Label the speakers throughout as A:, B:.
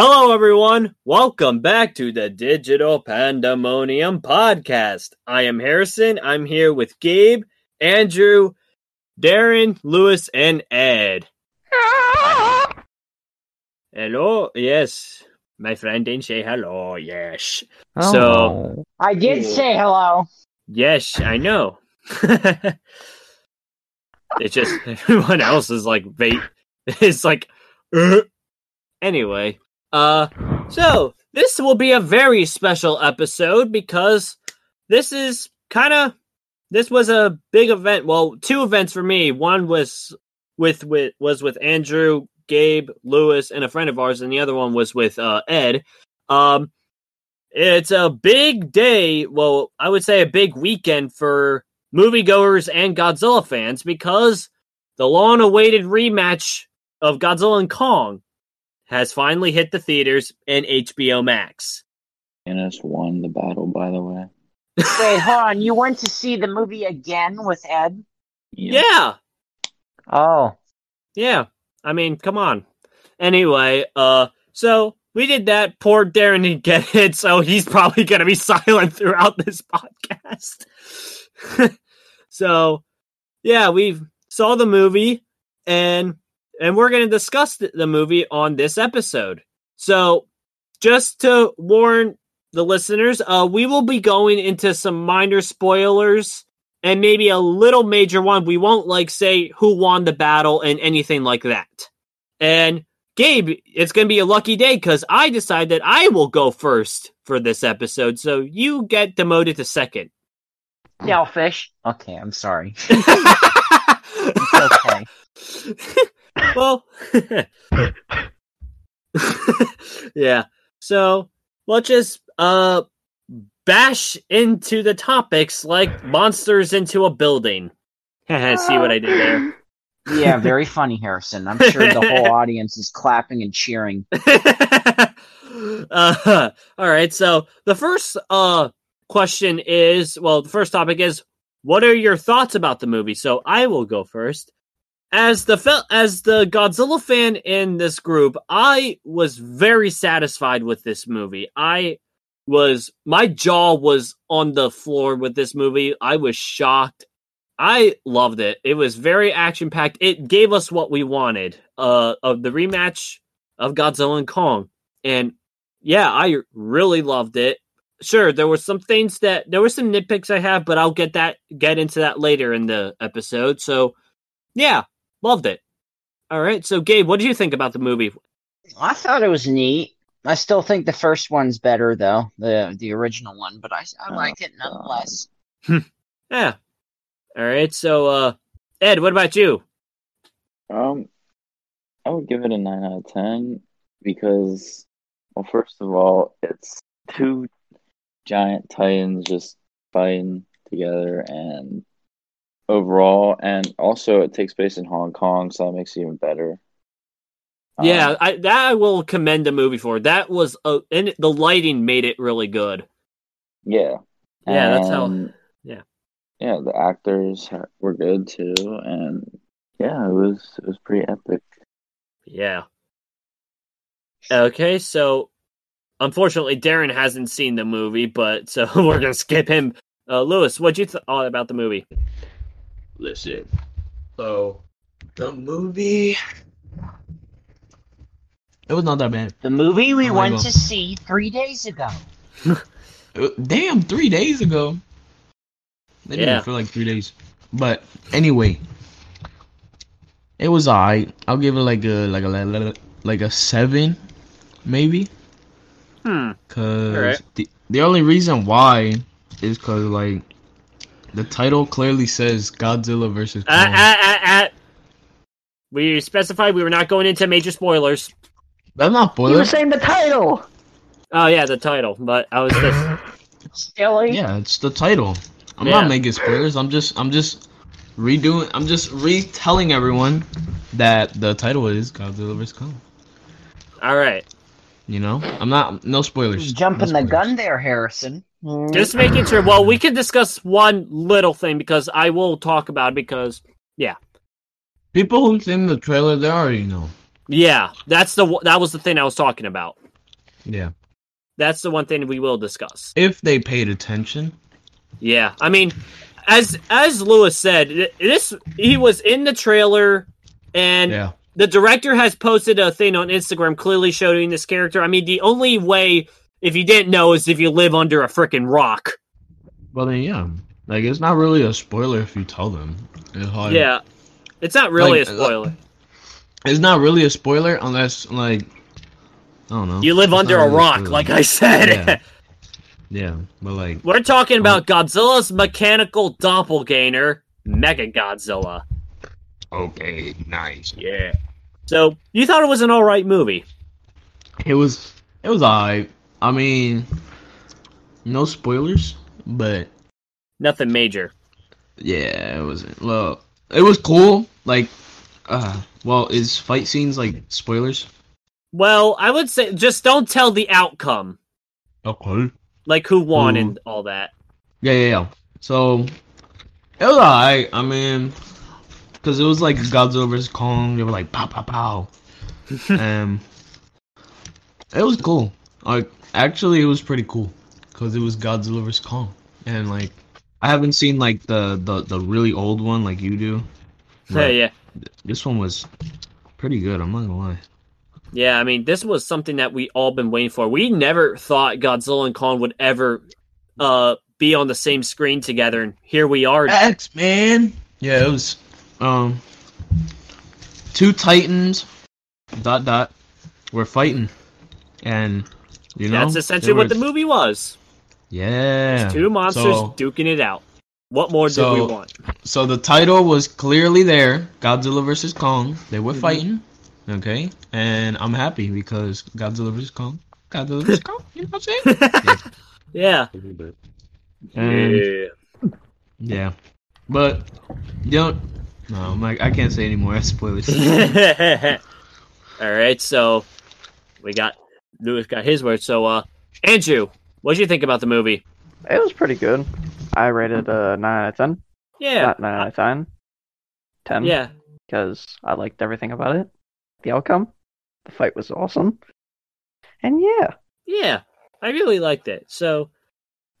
A: Hello, everyone. Welcome back to the Digital Pandemonium podcast. I am Harrison. I'm here with Gabe, Andrew, Darren, Lewis, and Ed. hello. Yes, my friend didn't say hello. Yes. So,
B: I did say hello.
A: yes, I know. it's just everyone else is like, they, it's like, "Uh." anyway. Uh, so this will be a very special episode because this is kind of this was a big event. Well, two events for me. One was with with was with Andrew, Gabe, Lewis, and a friend of ours, and the other one was with uh, Ed. Um, it's a big day. Well, I would say a big weekend for moviegoers and Godzilla fans because the long-awaited rematch of Godzilla and Kong has finally hit the theaters and HBO Max.
C: Guinness won the battle, by the way.
B: Wait, hold on. You went to see the movie again with Ed?
A: Yeah,
B: Oh.
A: yeah. I mean, come on. Anyway, uh, so we did that. Poor Darren didn't get it, so he's probably gonna be silent throughout this podcast. so, yeah, we saw the movie, and and we're gonna discuss the, the movie on this episode. So, just to warn the listeners, uh, we will be going into some minor spoilers and maybe a little major one. We won't like say who won the battle and anything like that. And Gabe, it's going to be a lucky day because I decide that I will go first for this episode. So you get demoted to second.
B: Selfish. Okay, I'm sorry. It's okay.
A: well, yeah. So let's just uh bash into the topics like monsters into a building. See what I did there?
B: Yeah, very funny, Harrison. I'm sure the whole audience is clapping and cheering.
A: uh, all right. So the first uh question is, well, the first topic is, what are your thoughts about the movie? So I will go first. As the fel- as the Godzilla fan in this group, I was very satisfied with this movie. I was my jaw was on the floor with this movie. I was shocked. I loved it. It was very action packed. It gave us what we wanted uh, of the rematch of Godzilla and Kong. And yeah, I really loved it. Sure, there were some things that there were some nitpicks I have, but I'll get that get into that later in the episode. So yeah, loved it. All right, so Gabe, what did you think about the movie?
B: I thought it was neat. I still think the first one's better though, the the original one, but I I
C: Oh,
B: like it nonetheless.
A: Yeah. All right, so uh Ed, what about you?
C: Um, I would give it a nine out of ten because, well, first of all, it's two giant titans just fighting together, and overall, and also it takes place in Hong Kong, so that makes it even better.
A: Yeah,
C: Um,
A: I that I will commend the movie for. That was uh, and the lighting made it really good.
C: yeah,
A: Yeah, that's how- yeah.
C: yeah. The actors were good too, and yeah, it was it was pretty epic.
A: Yeah. Okay, so unfortunately Darren hasn't seen the movie, but so we're gonna skip him. Uh, Lewis, what'd you thought about the movie?
D: Listen, so the movie, it was not that bad.
B: The movie we went
D: God.
B: to see three days ago.
D: Uh, Damn, three days ago. They didn't
A: Yeah.
D: feel like three days. But anyway, it was alright. I'll give it like a like a like a seven, maybe.
A: Hmm.
D: Cause
A: Alright.
D: the the only reason why is cause like the title clearly says Godzilla versus
A: Uh,
D: Kong.
A: uh, uh. We specified we were not going into major spoilers.
D: That's not spoilers.
E: You were saying the title.
A: Oh yeah, the title, but I was just
B: Silly.
D: Yeah, it's the title. I'm
A: Yeah.
D: not making spoilers. I'm just I'm just redoing. I'm just retelling everyone that the title is Godzilla vs Kong.
A: all right.
D: You know, I'm not no spoilers.
B: Jumping
D: No
B: the gun there, Harrison. Mm-hmm.
A: Just making sure. Well, we can discuss one little thing because I will talk about it because yeah.
D: People who've seen the trailer, they already know.
A: yeah, that's the that was the thing I was talking about.
D: Yeah.
A: That's the one thing we will discuss.
D: If they paid attention.
A: Yeah, I mean, as as Lewis said, this he was in the trailer, and
D: Yeah.
A: the director has posted a thing on Instagram clearly showing this character. I mean, the only way if you didn't know is if you live under a freaking rock.
D: Well then, yeah. Like it's not really a spoiler if you tell them. It's like,
A: Yeah, it's not really
D: Like,
A: a spoiler.
D: It's not really a spoiler unless like I don't know.
A: You live
D: It's
A: under a
D: really
A: rock,
D: spoiler.
A: like I said.
D: Yeah. Yeah, but like
A: We're talking um, about Godzilla's mechanical doppelganger, Mega Godzilla.
D: okay, nice.
A: Yeah. So you thought it was an all right movie?
D: It was it was alright. I mean, no spoilers, but
A: Nothing major.
D: yeah, it wasn't. Well, it was cool. Like, uh, well, is fight scenes like spoilers?
A: Well, I would say just don't tell the outcome,
D: Okay.
A: like who won
D: Ooh.
A: and all that.
D: Yeah, yeah, yeah. So it was alright. I mean, because it was like Godzilla vs Kong. They were like pow pow pow. um, it was cool. Like, actually, it was pretty cool because it was Godzilla vs Kong, and like, I haven't seen like the the the really old one like you do.
A: Yeah, yeah,
D: This one was pretty good. I'm not gonna lie.
A: yeah. I mean, this was something that we all been waiting for. We never thought Godzilla and Kong would ever uh be on the same screen together, and here we are.
D: X Man. Yeah, it was um two titans dot dot were fighting, and you know
A: That's essentially
D: there
A: what the movie was.
D: Yeah,
A: Two monsters
D: So,
A: duking it out. What more did
D: So-
A: we want?
D: so the title was clearly there. Godzilla versus Kong. They were
A: Mhm.
D: fighting. Okay, and I'm happy because Godzilla versus Kong. Godzilla versus Kong. You know what I'm saying?
A: yeah.
D: And-
A: yeah.
D: yeah, but you don't. No, I'm like I can't say anymore. That's spoilers.
A: All right, so we got Lewis got his word. So, uh, Andrew, what did you think about the movie?
E: It was pretty good. I rated a 9 out of 10.
A: Yeah,
E: Not 9 out of 10. 10.
A: yeah,
E: Because I liked everything about it. The outcome. The fight was awesome. And yeah.
A: yeah. I really liked it. So,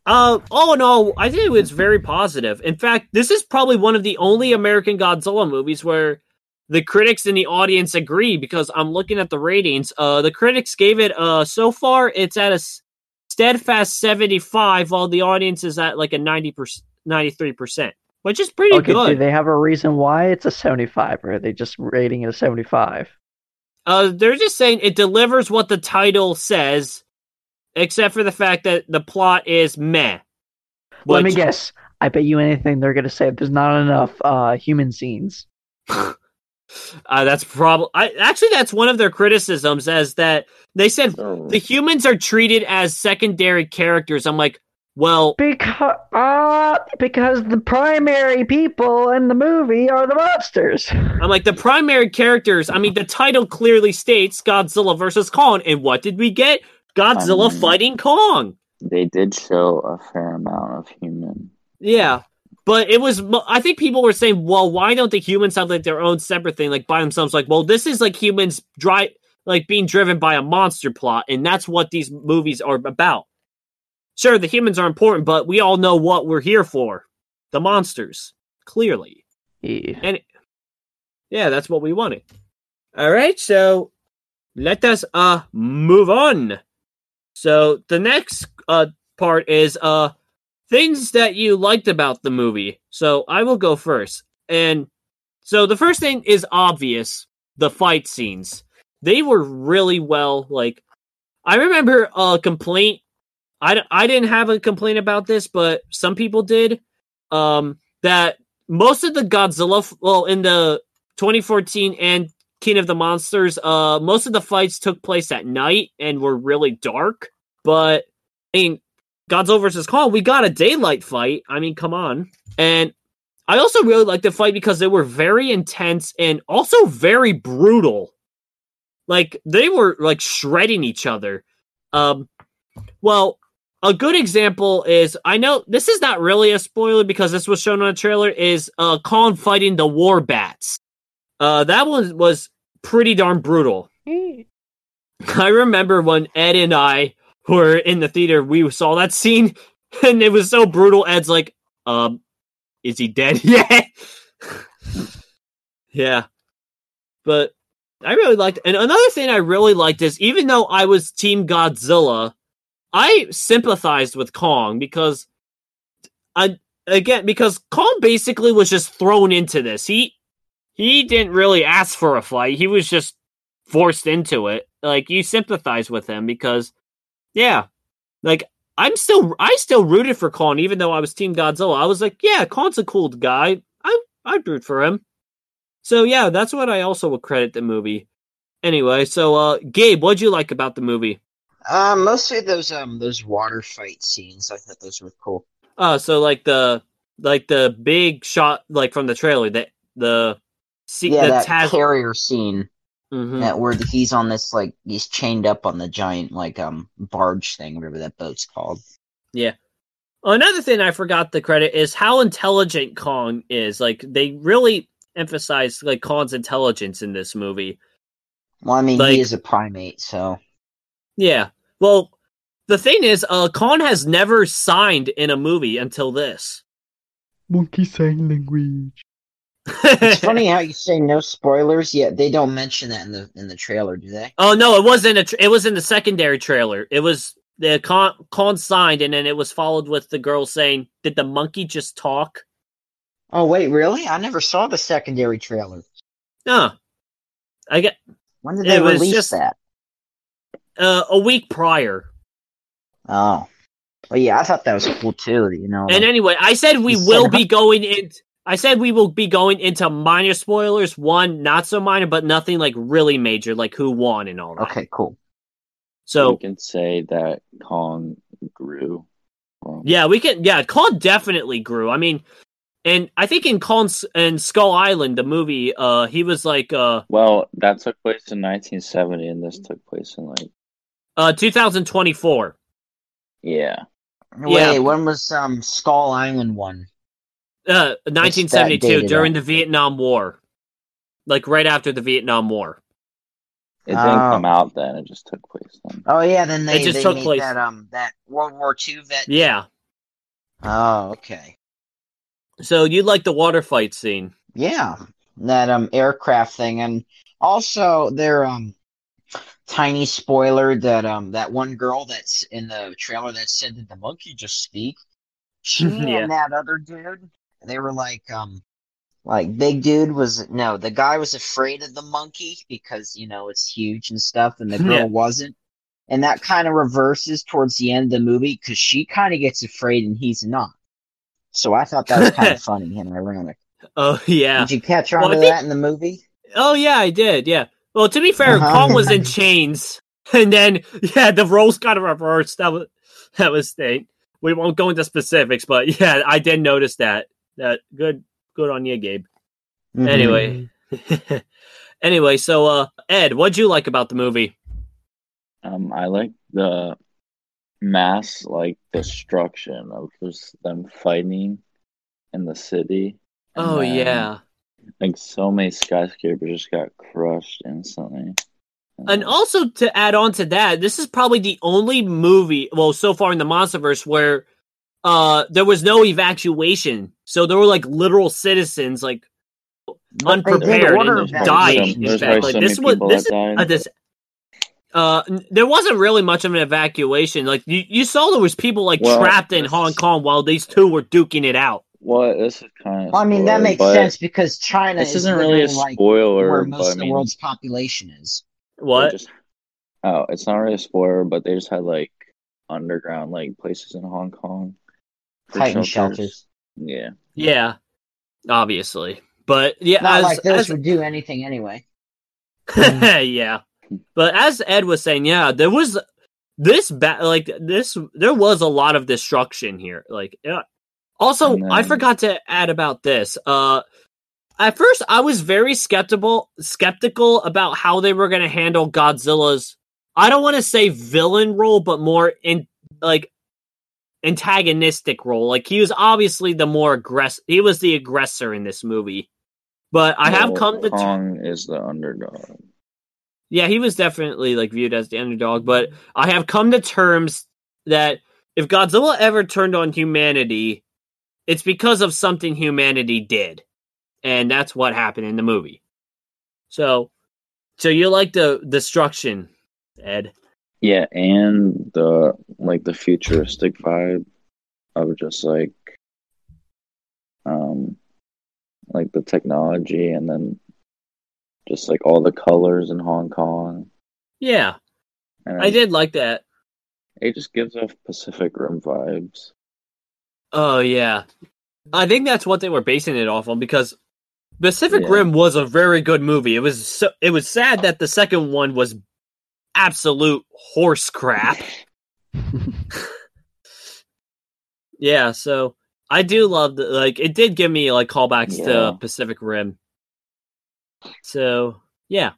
A: uh, all in all, I think it was very positive. In fact, this is probably one of the only American Godzilla movies where the critics and the audience agree because I'm looking at the ratings. Uh, the critics gave it uh so far it's at a steadfast 75, while the audience is at like a 90 percent, 93 percent, which is pretty
E: Okay, do
A: good.
E: they have a reason why it's a 75 or are they just rating it a 75?
A: Uh, they're just saying it delivers what the title says, except for the fact that the plot is meh.
E: Let me guess. I bet you anything they're going to say there's not enough uh, human scenes.
A: Uh, that's probably. Actually that's one of their criticisms, as that they said
C: So,
A: the humans are treated as secondary characters. I'm like, well,
E: Because, uh, because the primary people in the movie are the monsters.
A: I'm like the primary characters. I mean, the title clearly states Godzilla versus Kong, and what did we get? Godzilla
C: mean-
A: fighting Kong.
C: they did show a fair amount of human.
A: Yeah. But it was, I think people were saying, well, why don't the humans have like their own separate thing, like by themselves? Like, well, this is like humans dri like being driven by a monster plot, and that's what these movies are about. Sure, the humans are important, but we all know what we're here for the monsters, clearly.
E: Yeah.
A: Yeah, that's what we wanted. All right, so let us uh move on. So the next uh part is uh things that you liked about the movie. So I will go first. And so the first thing is obvious, the fight scenes. They were really well like I remember a complaint I, I didn't have a complaint about this, but some people did. Um, that most of the Godzilla, well, in the 2014 and King of the Monsters, uh, most of the fights took place at night and were really dark. But I mean, Godzilla versus Kong, we got a daylight fight. I mean, come on. And I also really liked the fight because they were very intense and also very brutal. Like they were like shredding each other. Um, well, a good example is I know this is not really a spoiler because this was shown on a trailer. Is uh Kong fighting the war bats? Uh, that one was pretty darn brutal. I remember when Ed and I were in the theater, we saw that scene, and it was so brutal. Ed's like, "Um, is he dead yet?" yeah, but I really liked. And another thing I really liked is even though I was Team Godzilla, I sympathized with Kong because I again because Kong basically was just thrown into this. He he didn't really ask for a fight. He was just forced into it. Like you sympathize with him because yeah. Like I'm still I still rooted for Kong even though I was team Godzilla. I was like, yeah, Kong's a cool guy. I I'd root for him. So yeah, that's what I also would credit the movie. Anyway, so uh Gabe, what'd you like about the movie?
B: Uh, mostly those um those water fight scenes. I thought those were cool.
A: Uh so like the like the big shot like from the trailer that the
B: yeah,
A: the
B: that
A: Taz-
B: carrier scene
A: Mhm.
B: that where he's on this like he's chained up on the giant like um barge thing, whatever that boat's called. Yeah.
A: Another thing I forgot the credit is how intelligent Kong is. Like they really emphasize like Kong's intelligence in this movie.
B: Well, I mean,
A: Like-
B: he is a primate, so
A: Yeah. Well, the thing is, uh, Kong has never signed in a movie until this.
E: Monkey sign language.
B: It's funny how you say no spoilers, yet they don't mention that in the in the trailer, do they?
A: Oh no, it wasn't a. Tra- it was in the secondary trailer. It was the con, Kong signed, and then it was followed with the girl saying, "Did the monkey just talk?"
B: Oh wait, really? I never saw the secondary trailer.
A: No, I get
B: When did they
A: was
B: release
A: just-
B: that?
A: uh, a week prior.
B: Oh, well, yeah, I thought that was cool too. You know,
A: And anyway, I said we
B: said
A: will be going in. I said we will be going into minor spoilers. One, not so minor, but nothing like really major, like who won and all that.
B: okay, cool.
A: So we
C: can say that Kong grew. From,
A: yeah, we can. Yeah, Kong definitely grew. I mean, and I think in Kong's and Skull Island, the movie, uh, he was like uh,
C: Well, that took place in 1970, and this took place in like
A: uh, 2024.
C: yeah.
B: Wait,
A: Yeah.
B: when was um Skull Island one?
A: Uh, 1972
B: dated
A: during the Vietnam War, like right after the Vietnam War.
C: It didn't
B: Oh.
C: come out then; it just took place then.
B: Oh yeah, then they,
A: It just
B: they
A: took
B: made
A: place-
B: that um that World War II vet.
A: Yeah.
B: Oh, okay.
A: So you like the water fight scene?
B: Yeah, that um aircraft thing, and also their um tiny spoiler that um that one girl that's in the trailer that said that the monkey just speak. She
A: Yeah.
B: and that other dude, they were like um like big dude was no the guy was afraid of the monkey because you know it's huge and stuff, and the girl
A: Yeah.
B: wasn't. And that kind of reverses towards the end of the movie because she kind of gets afraid and he's not. So I thought that was kind of funny and ironic.
A: Oh yeah.
B: Did you catch on
A: Well,
B: to
A: think-
B: that in the movie?
A: Oh yeah, I did. Yeah. Well, to be fair,
B: Uh-huh.
A: Kong was in chains, and then yeah, the roles kind of reversed. That was that was thing. We won't go into specifics, but yeah, I did notice that. That good, good on you, Gabe.
B: Mhm.
A: Anyway, anyway, so uh, Ed, what'd you like about the movie?
C: Um, I like the mass like destruction of just them fighting in the city.
A: Oh
C: then,
A: yeah,
C: like so many skyscrapers just got crushed instantly.
A: and also to add on to that, this is probably the only movie, well, so far in the MonsterVerse where uh there was no evacuation. So there were like literal citizens like
B: But
A: unprepared and
C: There's
A: died. in fact. Like,
C: so
A: this was this
C: that died.
A: uh, this uh there wasn't really much of an evacuation. Like you, you saw there was people like
C: Well,
A: trapped in Hong Kong while these two were duking it out.
C: Well, this is kind of.
B: Well, I mean, that makes sense because China
C: This
B: is
C: isn't really a
B: literally, like
C: spoiler,
B: where most
C: I
B: of the
C: mean,
B: world's population is.
A: What?
C: Just, oh, it's not really a spoiler, but they just had like underground like places in Hong Kong. For
B: Titan shelters.
C: Yeah.
A: Yeah, obviously, but yeah,
B: Not
A: as,
B: like those
A: as-
B: would do anything anyway.
A: yeah. But as Ed was saying, yeah, there was this ba- like this there was a lot of destruction here. Like yeah. Also,
C: And
A: I forgot to add about this. Uh at first I was very skeptical skeptical about how they were going to handle Godzilla's I don't want to say villain role, but more in like antagonistic role. Like he was obviously the more aggressive. He was the aggressor in this movie. But I have come to
C: Kong is the underdog.
A: yeah, he was definitely like viewed as the underdog, but I have come to terms that if Godzilla ever turned on humanity, it's because of something humanity did. And that's what happened in the movie. So so you like the destruction, Ed.
C: Yeah, and the like the futuristic vibe of just like um like the technology and then just like all the colors in Hong Kong.
A: Yeah,
C: And
A: I did like that.
C: It just gives off Pacific Rim vibes.
A: Oh yeah, I think that's what they were basing it off on because Pacific
C: Yeah.
A: Rim was a very good movie. It was so, it was sad that the second one was absolute horse crap. yeah, so I do love the like it did give me like callbacks
C: Yeah.
A: to Pacific Rim. So yeah.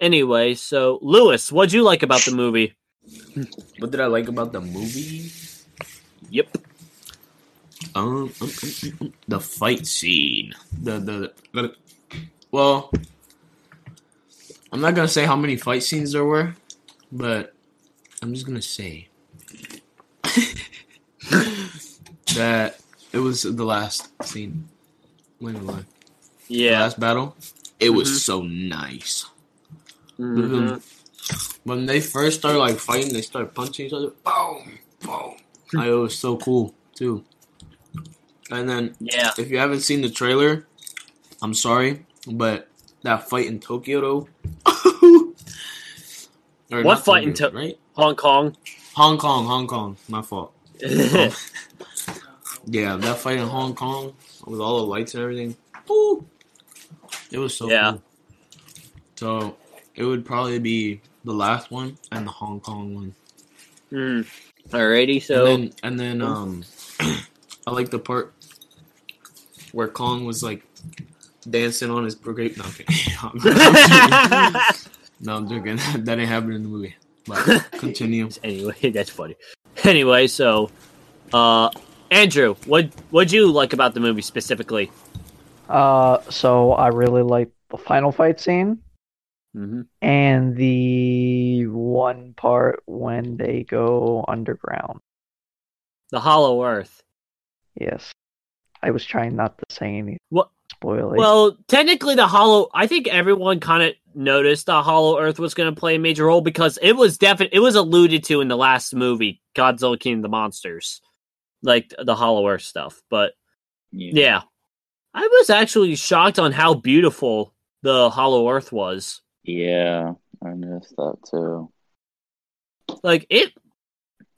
A: Anyway, so Lewis, what'd you like about the movie?
D: What did I like about the movie?
A: Yep.
D: Um, um, um, um, um, the fight scene. The, the the well, I'm not gonna say how many fight scenes there were, but I'm just gonna say that it was the last scene. Wait, wait, wait. The
A: Yeah.
D: last battle. It was
A: Mhm.
D: so nice.
A: Mhm.
D: When they first started like fighting, they started punching each other. Boom, boom. I, it was so cool too. And then
A: Yeah.
D: if you haven't seen the trailer, I'm sorry, but that fight in Tokyo though.
A: What fight in
D: Tokyo,
A: To-
D: right?
A: Hong Kong.
D: Hong Kong, Hong Kong. My fault. Yeah, that fight in Hong Kong with all the lights and everything. Ooh. It was so
A: Yeah.
D: cool. So it would probably be the last one and the Hong Kong one.
A: Mm. Alrighty, so
D: and then and then um I like the part where Kong was like dancing on his brigade. No, I'm kidding. no, I'm joking. that didn't happen in the movie. But continue.
A: anyway, that's funny. Anyway, so uh Andrew, what what'd you like about the movie specifically?
E: Uh, so I really like the final fight scene
A: Mm-hmm.
E: and the one part when they go underground.
A: The Hollow Earth.
E: Yes, I was trying not to say any
A: What-
E: spoilers.
A: Well, technically, the Hollow. I think everyone kind of noticed the Hollow Earth was going to play a major role because it was definitely it was alluded to in the last movie, Godzilla King of the Monsters, like the Hollow Earth stuff. But yeah, I was actually shocked on how beautiful the Hollow Earth was.
C: Yeah, I noticed that too.
A: Like it,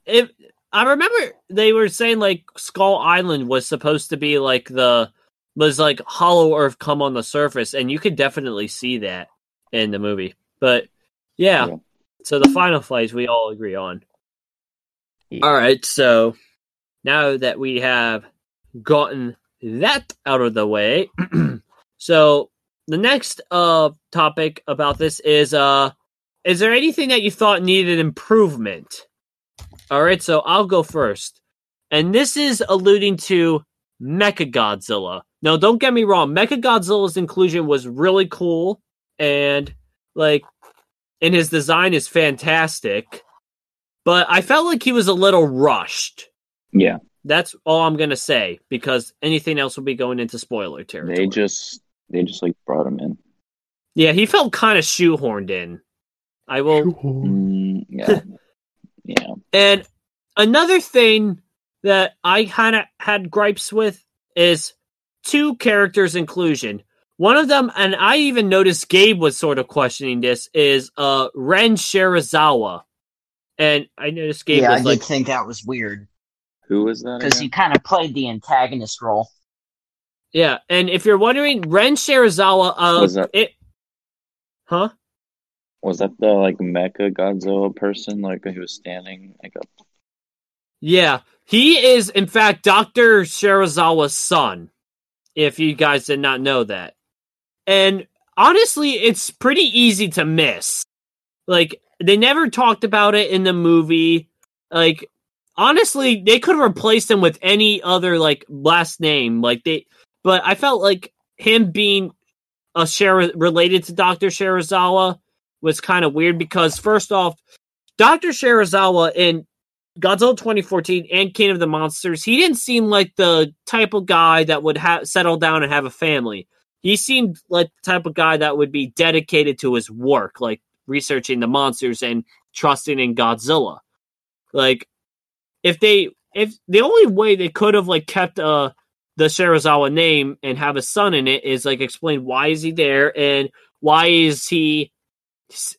A: it. I remember they were saying like Skull Island was supposed to be like the was like Hollow Earth come on the surface, and you could definitely see that in the movie. But yeah,
C: Yeah.
A: so the final fights we all agree on.
E: Yeah.
A: All right, so now that we have gotten that out of the way, so the next uh topic about this is uh is there anything that you thought needed improvement? All right, so I'll go first. And this is alluding to Mecha Godzilla. Now, don't get me wrong, Mecha Godzilla's inclusion was really cool and like and his design is fantastic. But I felt like he was a little rushed.
C: Yeah,
A: That's all I'm gonna say because anything else will be going into spoiler territory.
C: they just they just like brought him in.
A: yeah, he felt kind of shoehorned in. I will
C: Mm, yeah, yeah.
A: And another thing that I kind of had gripes with is two characters inclusion. One of them, and I even noticed Gabe was sort of questioning this, is uh Ren Shirazawa. And I noticed Gabe
B: yeah, I
A: was
B: did
A: like,
B: think that was weird
C: Who was that?
B: because he kind of played the antagonist role.
A: yeah. And if you're wondering, Ren Shirazawa, uh,
C: Was that-
A: it, huh?
C: Was that the like Mecha Godzilla person? Like he was standing like up.
A: Yeah, he is in fact Dr. Shirazawa's son. If you guys did not know that. And honestly, it's pretty easy to miss. Like they never talked about it in the movie. Like honestly, they could have replaced him with any other like last name. Like they but I felt like him being a Shira related to Dr. Shirazawa was kind of weird because first off, Dr. Shirazawa in Godzilla 2014 and King of the Monsters, he didn't seem like the type of guy that would ha- settle down and have a family. He seemed like the type of guy that would be dedicated to his work, like researching the monsters and trusting in Godzilla. Like if they if the only way they could have like kept uh the Shirazawa name and have a son in it is like explain why is he there and why is he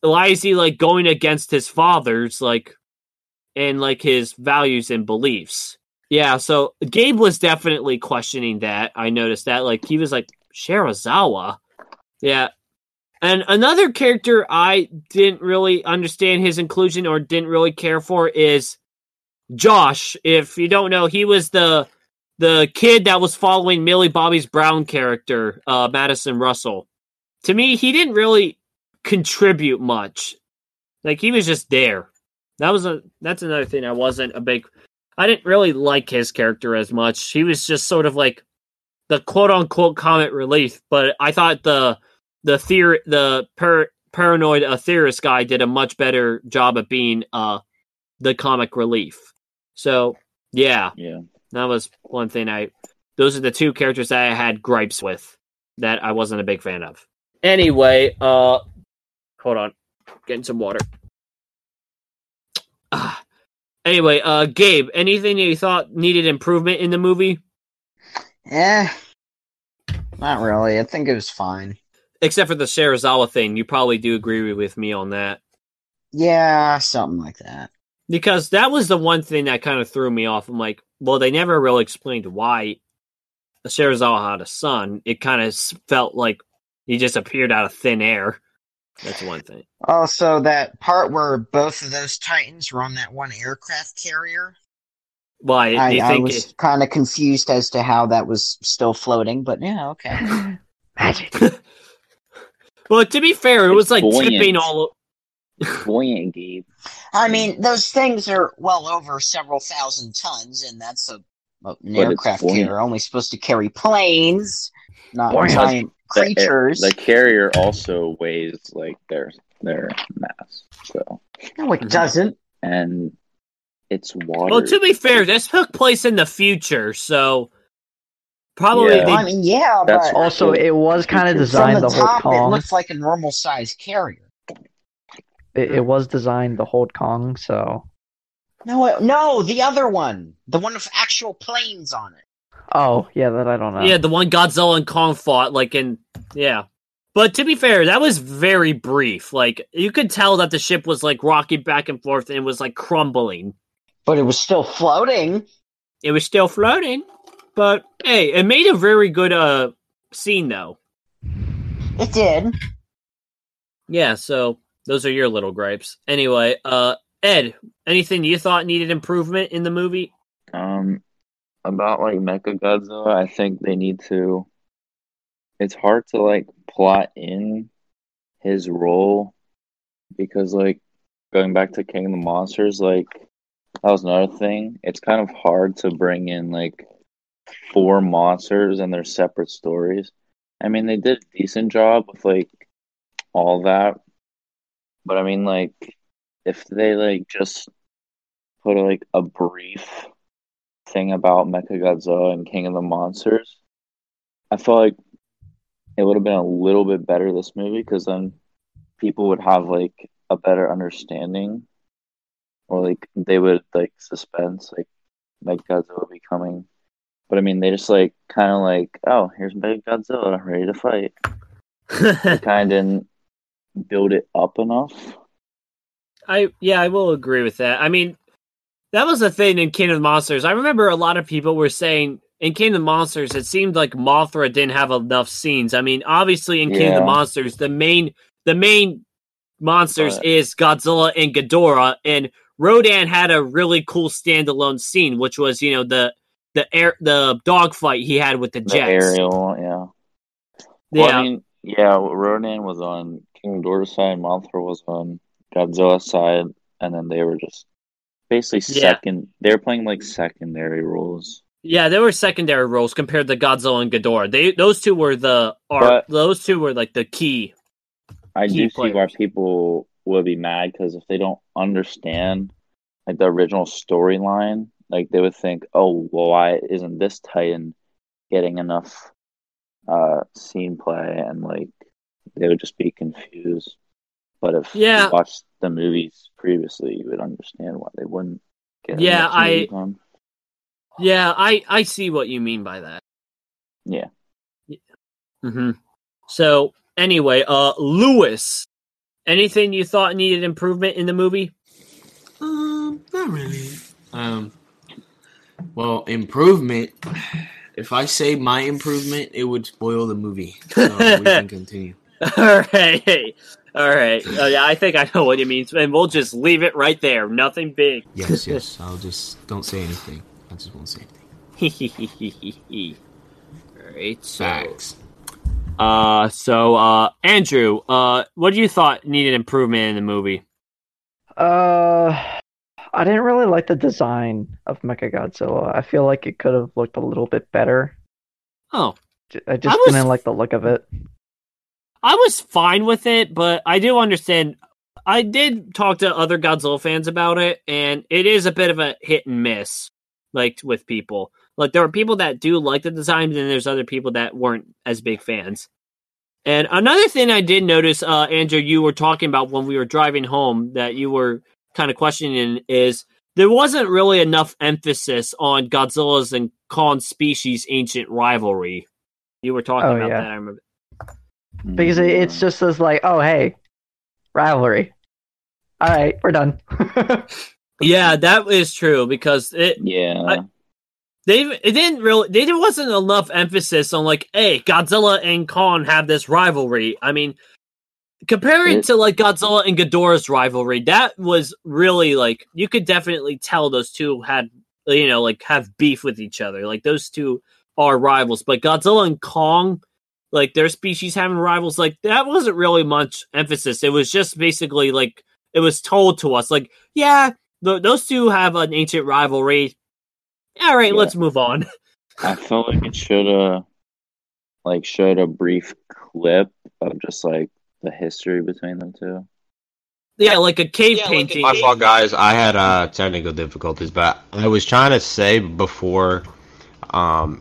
A: why is he like going against his father's like and like his values and beliefs. Yeah, so Gabe was definitely questioning that. I noticed that like he was like Shirazawa. Yeah. And another character I didn't really understand his inclusion or didn't really care for is Josh. If you don't know, he was the the kid that was following Millie Bobby's Brown character, uh, Madison Russell. To me, he didn't really contribute much. Like he was just there. That was a that's another thing I wasn't a big I didn't really like his character as much. He was just sort of like the quote unquote comic relief, but I thought the the theory the par- paranoid theorist guy did a much better job of being uh the comic relief. So yeah,
C: Yeah.
A: that was one thing I. Those are the two characters that I had gripes with that I wasn't a big fan of. Anyway, uh, hold on, getting some water. Anyway, uh, Gabe, anything that you thought needed improvement in the movie,
B: Eh, not really. I think it was fine.
A: except for the Shirazawa thing? You probably do agree with me on that
B: Yeah, something like that.
A: because that was the one thing that kind of threw me off. I'm like, well, they never really explained why Shirazawa had a son. It kind of felt like he just appeared out of thin air. That's one thing.
B: Also, that part where both of those Titans were on that one aircraft carrier,
A: Why do
B: I,
A: you
B: I
A: think?
B: was kind of confused as to how that was still floating. But yeah, okay.
E: Magic.
A: well, to be fair, it was like
C: buoyant.
A: tipping all.
C: Buoyant, Gabe.
B: I mean, those things are well over several thousand tons, and that's a, a- an
C: it's
B: aircraft carrier only supposed to carry planes, not
E: Buoyant.
B: giant
C: The air-
B: creatures.
C: The carrier also weighs like their their mass. So
B: no, it doesn't.
C: and it's water.
A: Well, to be fair, this took place in the future, so probably
C: Yeah.
A: they,
B: I mean, yeah,
C: That's
B: but
E: Also, it was kind of designed
B: from the,
E: to hold
B: top, it
E: Kong.
B: looks like a normal size carrier.
E: It, it was designed to hold Kong, so.
B: No, it- no, the other one, the one with actual planes on it.
E: Oh, yeah, that I don't know.
A: yeah, the one Godzilla and Kong fought, like in yeah. But to be fair, that was very brief. Like you could tell that the ship was like rocking back and forth and was like crumbling.
B: But it was still floating.
A: It was still floating, but hey, it made a very good uh scene though.
B: It did.
A: Yeah, so those are your little gripes. Anyway, uh Ed, anything you thought needed improvement in the movie?
C: Um, about like Mecha Godzilla, I think they need to. It's hard to like plot in his role because like going back to King of the Monsters, like that was another thing. It's kind of hard to bring in like four monsters and their separate stories. I mean, they did a decent job with like all that, but I mean, like if they like just put like a brief thing about Mechagodzilla and King of the Monsters, I feel like it would have been a little bit better this movie because then people would have like a better understanding, or like they would like suspense like Mechagodzilla becoming. But I mean, they just like kind of like, oh, here's Mechagodzilla ready to fight. Kind of didn't build it up enough.
A: I yeah, I will agree with that. I mean, that was the thing in King of Monsters. I remember a lot of people were saying in King of the Monsters, it seemed like Mothra didn't have enough scenes. I mean, obviously in King of the Monsters, the main the main monsters
C: But-
A: is Godzilla and Ghidorah, and Rodan had a really cool standalone scene, which was you know the the air the dogfight he had with the
C: The
A: jets.
C: aerial, yeah. Well,
A: yeah,
C: I mean, yeah, Rodan was on King Ghidorah's side, Mothra was on Godzilla's side, and then they were just basically
A: Yeah.
C: second. They were playing like secondary roles.
A: Yeah, they were secondary roles compared to Godzilla and Ghidorah. They those two were the are those two were like the key.
C: I
A: key
C: do see why people would be mad because if they don't understand like the original storyline, like they would think, oh, well, why isn't this Titan getting enough uh scene play and like they would just be confused. But if
A: Yeah.
C: you watched the movies previously, you would understand why they wouldn't get.
A: Yeah, I-
C: movie.
A: Yeah, I I see what you mean by that.
C: Yeah.
A: hmm So anyway, uh, Lewis, anything you thought needed improvement in the movie?
D: Um, not really. Um, well, improvement. If I say my improvement, it would spoil the movie. So we can continue.
A: All right, all right. Uh, yeah, I think I know what you mean, and we'll just leave it right there. Nothing big.
D: Yes, yes. I'll just don't say anything. I just won't say anything.
A: all right. So,
D: Facts.
A: uh, so uh, Andrew, uh, what do you thought needed improvement in the movie?
E: Uh, I didn't really like the design of Mechagodzilla. I feel like it could have looked a little bit better.
A: Oh,
E: J- I just
A: was-
E: didn't like the look of it.
A: I was fine with it, but I do understand. I did talk to other Godzilla fans about it, and it is a bit of a hit and miss, like with people. Like there are people that do like the design, and then there's other people that weren't as big fans. And another thing I did notice, uh, Andrew, you were talking about when we were driving home that you were kind of questioning is there wasn't really enough emphasis on Godzilla's and Kong species' ancient rivalry. You were talking
E: Oh,
A: about
E: yeah.
A: that. I remember.
E: Because it, it's mm. just as like, oh hey, rivalry. All right, we're done.
A: Yeah, that is true because it
C: Yeah.
A: I- they it didn't really they, there wasn't enough emphasis on like, hey, Godzilla and Kong have this rivalry. I mean, compare it
C: It-
A: to like Godzilla and Ghidorah's rivalry. That was really like you could definitely tell those two had you know like have beef with each other. Like those two are rivals, but Godzilla and Kong. Like their species having rivals, like that wasn't really much emphasis. It was just basically like it was told to us, like, yeah, th- those two have an ancient rivalry. All right,
C: Yeah.
A: let's move on.
C: I felt like it should have like showed a brief clip of just like the history between them two.
A: Yeah, like a cave painting.
F: My fault, guys. I had uh, technical difficulties, but I was trying to say before, um,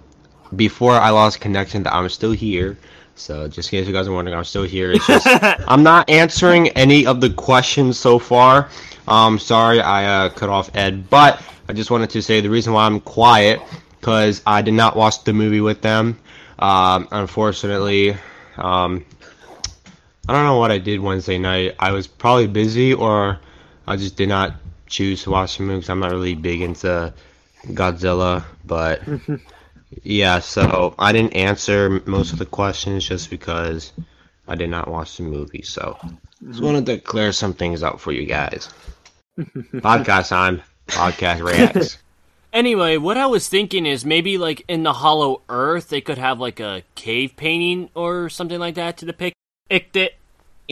F: before I lost connection that I'm still here. So just in case you guys are wondering, I'm still here. It's just I'm not answering any of the questions so far. Um, sorry, I uh, cut off Ed, but I just wanted to say the reason why I'm quiet because I did not watch the movie with them. Um, unfortunately, um, I don't know what I did Wednesday night. I was probably busy, or I just did not choose to watch the movie I'm not really big into Godzilla. But yeah, so I didn't answer most of the questions just because I did not watch the movie. So just mm-hmm. wanted to clear some things out for you guys. Podcast time. Podcast reacts.
A: Anyway, what I was thinking is maybe like in the Hollow Earth, they could have like a cave painting or something like that to depict it.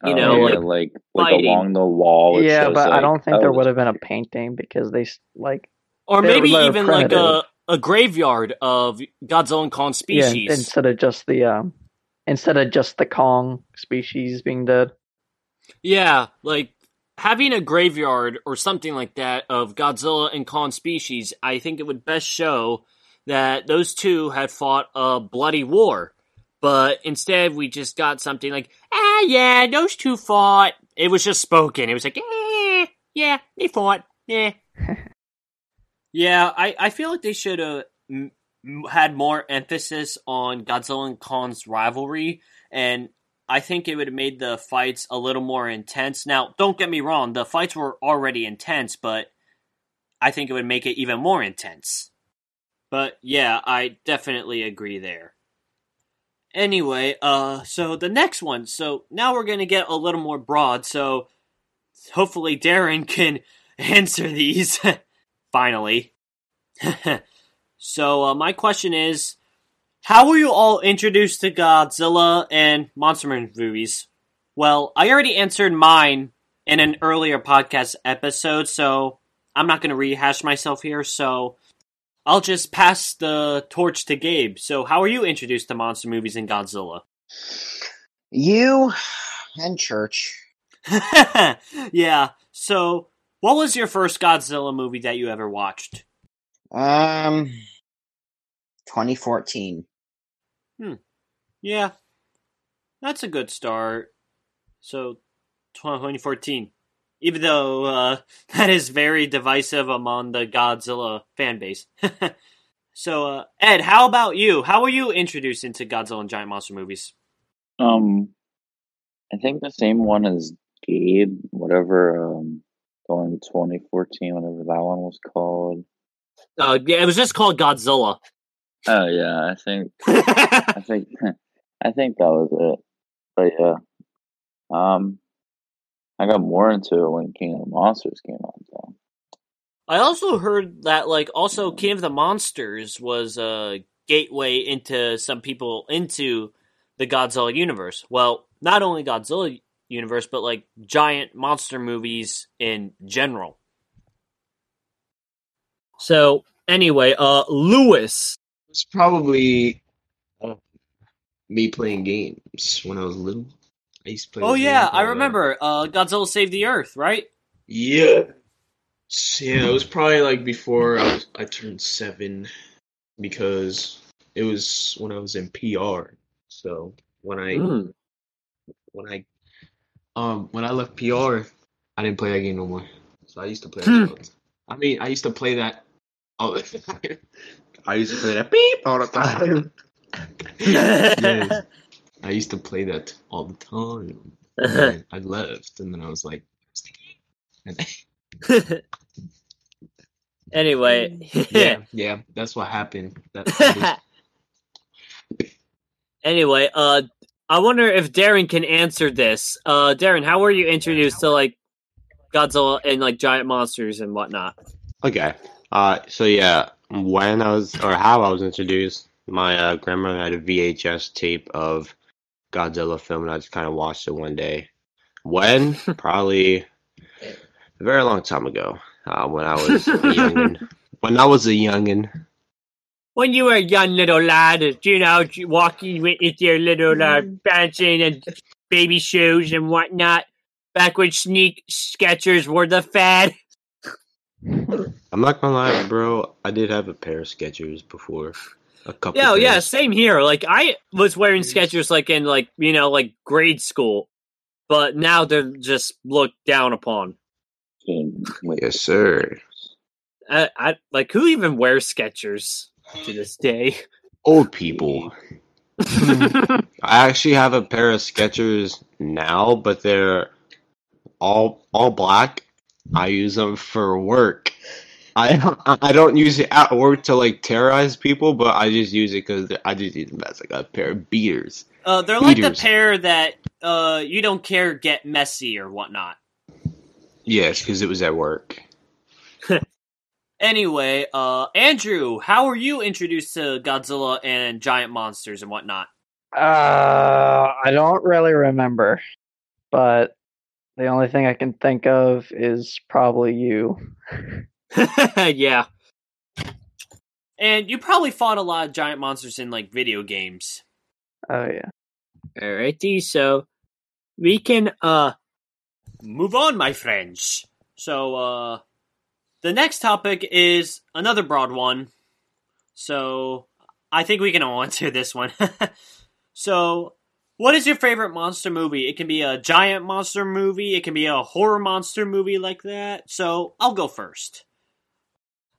A: You
C: Oh,
A: know,
C: yeah,
A: like
C: like like along the wall. it
E: yeah,
C: shows,
E: but I don't think
C: oh,
E: there would have been a painting because they like
A: or maybe
E: were
A: even like a,
E: primitive.
A: A graveyard of Godzilla and Kong
E: yeah
A: species.
E: instead of just the um instead of just the Kong species being dead.
A: Yeah, like having a graveyard or something like that of Godzilla and Kong species, I think it would best show that those two had fought a bloody war. But instead, we just got something like, ah, yeah, those two fought. It was just spoken. It was like, eh, yeah, they fought. Yeah. yeah, I, I feel like they should have m- had more emphasis on Godzilla and Kong's rivalry. And I think it would have made the fights a little more intense. Now, don't get me wrong, the fights were already intense, but I think it would make it even more intense. But yeah, I definitely agree there. Anyway, uh so the next one. So now we're going to get a little more broad, so hopefully Darren can answer these finally. so uh, my question is how were you all introduced to Godzilla and Monster movies? Well, I already answered mine in an earlier podcast episode, so I'm not going to rehash myself here. So I'll just pass the torch to Gabe. So, how are you introduced to monster movies and Godzilla?
B: You and church.
A: yeah. So, what was your first Godzilla movie that you ever watched?
B: Um, 2014. Hmm.
A: Yeah. That's a good start. So, 2014. Even though uh, that is very divisive among the Godzilla fan base. so, uh, Ed, how about you? How were you introduced into Godzilla and giant monster movies?
C: Um, I think the same one as Gabe, whatever, um, the one in 2014, whatever that one was called.
A: Uh, yeah, it was just called Godzilla.
C: Oh yeah, I think I think I think that was it. But yeah, um, I got more into it when King of the Monsters came out. Though.
A: I also heard that, like, also King of the Monsters was a gateway into some people into the Godzilla universe. Well, not only Godzilla universe, but like giant monster movies in general. So, anyway, uh, Lewis.
D: It's probably uh, me playing games when I was little. I used to play.
A: Oh yeah, I remember. Uh, Godzilla Save the Earth, right?
D: Yeah. Yeah, it was probably like before I was I turned seven because it was when I was in PR. So when I
A: Mm.
D: when I um when I left PR, I didn't play that game no more. So I used to play
A: Hmm.
D: that. all the time. I mean, I used to play that all the time. I used to play that beep all the time. Yes. I used to play that all the time. And I left, and then I was like, "Where's the game?" And
A: anyway,
D: yeah, yeah, that's what happened. That, that was-
A: anyway, uh, I wonder if Darren can answer this. Uh, Darren, how were you introduced to like Godzilla and like giant monsters and whatnot?
F: Okay. Uh, so yeah, when I was or how I was introduced, my uh, grandmother had a VHS tape of Godzilla film, and I just kind of watched it one day. When probably a very long time ago, uh, when I was a youngin. When I was a youngin.
A: When you were a young little lad, you know, walking with your little uh, bouncing and baby shoes and whatnot, back when sneak Skechers were the fad.
F: I'm not gonna lie, bro. I did have a pair of Skechers before. A couple.
A: Yeah, yeah, same here. Like I was wearing Skechers like in like you know like grade school, but now they're just looked down upon.
C: Came with
F: Yes, sir.
A: I, I like who even wears Skechers to this day.
F: Old people. I actually have a pair of Skechers now, but they're all all black. I use them for work. I I don't use it at work to like terrorize people, but I just use it because I just use them as like a pair of beaters.
A: uh, they're like the pair that uh you don't care get messy or whatnot.
F: Yes, because it was at work.
A: Anyway, uh, Andrew, how were you introduced to Godzilla and giant monsters and whatnot?
E: Uh, I don't really remember, but the only thing I can think of is probably you.
A: yeah. And you probably fought a lot of giant monsters in like video games.
E: Oh yeah.
A: Alrighty, so we can uh move on, my friends. So uh the next topic is another broad one. So I think we can all answer this one. so what is your favorite monster movie? It can be a giant monster movie, it can be a horror monster movie like that. So I'll go first.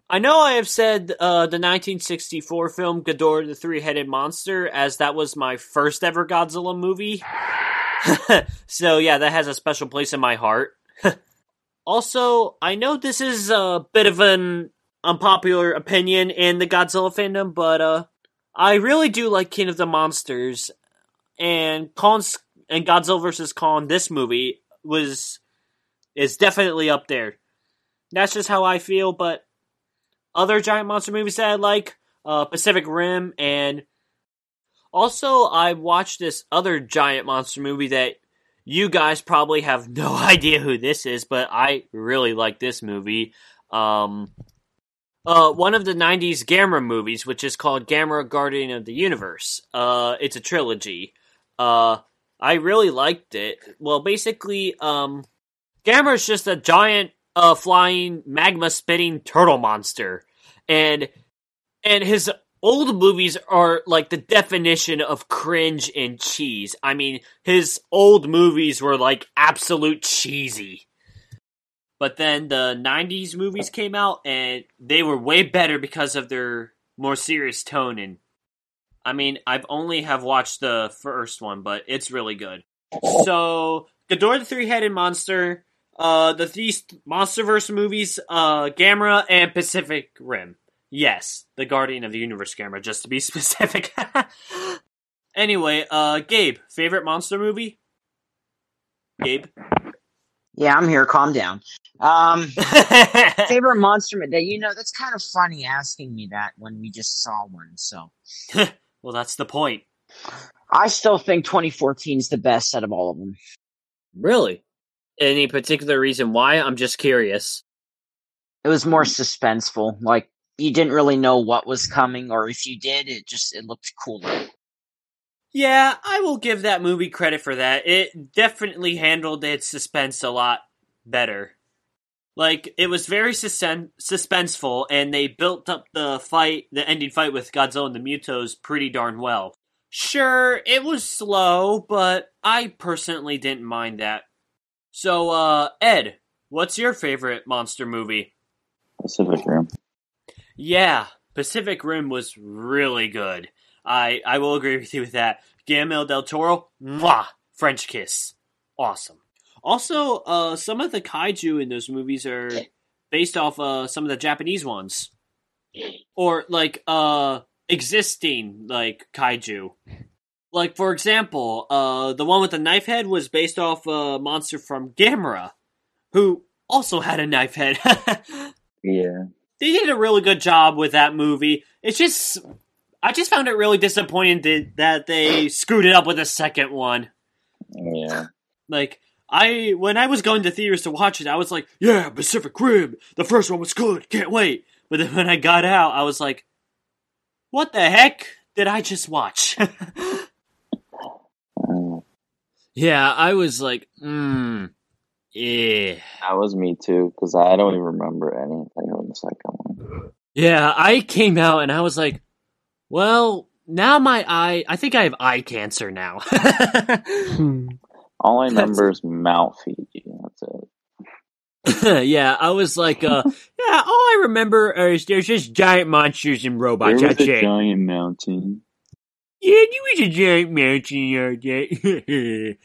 A: I know I have said uh, the 1964 film Ghidorah the Three-Headed Monster, as that was my first ever Godzilla movie. so yeah, that has a special place in my heart. Also, I know this is a bit of an unpopular opinion in the Godzilla fandom, but uh, I really do like King of the Monsters, and Kong's and Godzilla vs Kong. This movie was is definitely up there. That's just how I feel, but other giant monster movies that I like, uh, Pacific Rim, and also I watched this other giant monster movie that you guys probably have no idea who this is, but I really like this movie. Um, uh, one of the '90s Gamera movies, which is called Gamera Guardian of the Universe. Uh, it's a trilogy. Uh, I really liked it. Well, basically, um, Gamera is just a giant, uh, flying magma spitting turtle monster, and and his old movies are like the definition of cringe and cheese. I mean, his old movies were like absolute cheesy. But then the 90s movies came out and they were way better because of their more serious tone and I mean, I've only have watched the first one, but it's really good. So, Ghidorah the Three-Headed Monster, uh, the three MonsterVerse movies, uh, Gamera, and Pacific Rim. Yes, the Guardian of the Universe Gamera, just to be specific. anyway, uh, Gabe, favorite monster movie? Gabe?
B: Yeah, I'm here. Calm down. Um, favorite monster movie? You know, that's kind of funny asking me that when we just saw one. So
A: well, that's the point.
B: I still think 2014 is the best out of all of them.
A: Really? Any particular reason why? I'm just curious.
B: It was more suspenseful. Like you didn't really know what was coming, or if you did, it just it looked cooler.
A: Yeah, I will give that movie credit for that. It definitely handled its suspense a lot better. Like it was very susen- suspenseful, and they built up the fight, the ending fight with Godzilla and the MUTOs, pretty darn well. Sure, it was slow, but I personally didn't mind that. So, uh, Ed, what's your favorite monster movie?
C: Pacific Rim.
A: Yeah, Pacific Rim was really good. I I will agree with you with that. Guillermo del Toro, mwah, French kiss, awesome. Also, uh, some of the kaiju in those movies are based off uh, some of the Japanese ones, or like uh, existing like kaiju. Like for example, uh, the one with the knife head was based off a monster from Gamera, who also had a knife head.
C: Yeah.
A: They did a really good job with that movie. It's just, I just found it really disappointing that, that they screwed it up with the second one.
C: Yeah.
A: Like, I, when I was going to theaters to watch it, I was like, yeah, Pacific Rim, the first one was good, can't wait. But then when I got out, I was like, what the heck did I just watch? Yeah, I was like, hmm, yeah.
C: that was me too, because I don't even remember anything from the second one.
A: Yeah, I came out and I was like, well, now my eye, I think I have eye cancer now.
E: Hmm.
C: All I
A: That's-
C: remember is Mount Fuji. That's it.
A: yeah, I was like, uh, yeah, all I remember is there's just giant monsters and robots.
C: there was a giant mountain.
A: Yeah, there was a giant mountain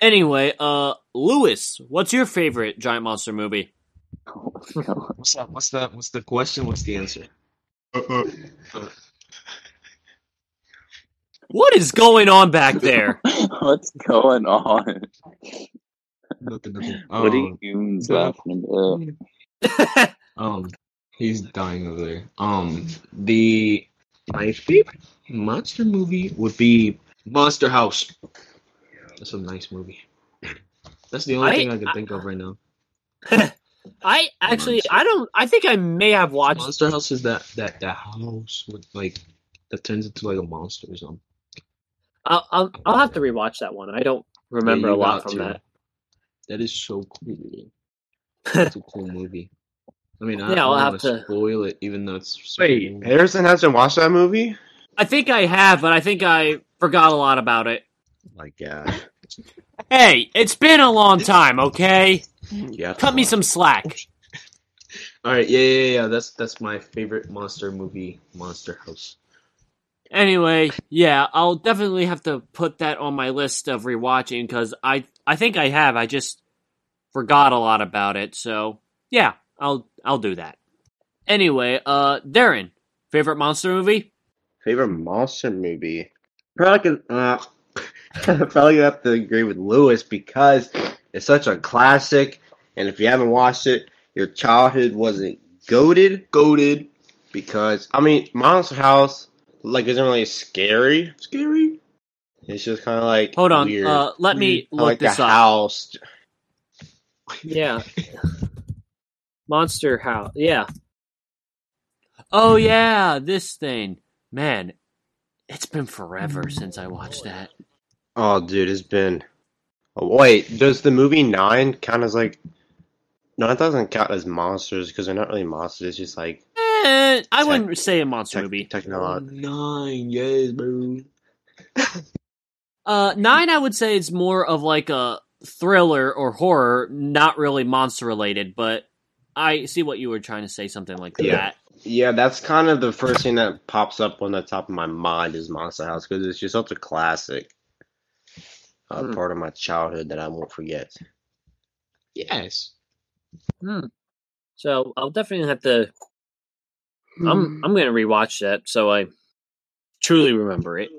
A: anyway, uh, Lewis, what's your favorite giant monster movie?
D: What's up? What's the what's the question? What's the answer?
A: What is going on back there?
C: What's going on?
D: Nothing, nothing.
C: what are you
D: Um,
C: laughing about?
D: um, he's dying over there. Um, the my favorite monster movie would be Monster House. That's a nice movie. That's the only
A: I-
D: thing I can think of right now.
A: I actually, I don't, I think I may have watched.
D: Monster House is that that that house with like that turns into like a monster or something.
A: I'll, I'll, I'll have to rewatch that one. I don't remember
D: Yeah,
A: a lot from
D: to.
A: that.
D: That is so cool. It's a cool movie. I mean, I,
A: Yeah,
D: I
A: I'll
D: don't
A: have to-
D: to spoil it, even though it's super
F: Wait,
D: new.
F: Harrison hasn't watched that movie?
A: I think I have, but I think I forgot a lot about it.
F: My God.
A: Hey, it's been a long time, okay?
F: Yeah.
A: Cut me some slack.
D: All right, yeah, yeah, yeah. That's that's my favorite monster movie, Monster House.
A: Anyway, yeah, I'll definitely have to put that on my list of rewatching because I I think I have. I just forgot a lot about it. So yeah, I'll I'll do that. Anyway, uh, Darren, favorite monster movie?
F: Favorite monster movie? Probably, uh, probably have to agree with Lewis because it's such a classic, and if you haven't watched it, your childhood wasn't goaded, goaded. Because I mean, Monster House like isn't really scary, scary. It's just kind of like
A: Hold on,
F: weird.
A: uh, let me
F: Kinda
A: look
F: like
A: this
F: a
A: up.
F: house.
A: Yeah, Monster House. Yeah. Oh yeah, this thing, man. It's been forever since I watched that.
F: Oh, dude, it's been. Oh, wait, does the movie Nine count as like? No, it doesn't count as monsters because they're not really monsters. It's just like
A: Eh, I
F: Tech-
A: wouldn't say a monster
F: tech,
A: movie.
F: technology.
D: Nine, yes, bro.
A: Uh, nine, I would say it's more of like a thriller or horror, not really monster related. But I see what you were trying to say, something like
F: Yeah.
A: that.
F: Yeah, that's kind of the first thing that pops up on the top of my mind is Monster House because it's just such a classic. Uh,
A: Hmm.
F: Part of my childhood that I won't forget.
D: Yes.
A: Hmm. So I'll definitely have to. I'm I'm gonna rewatch that so I truly remember it.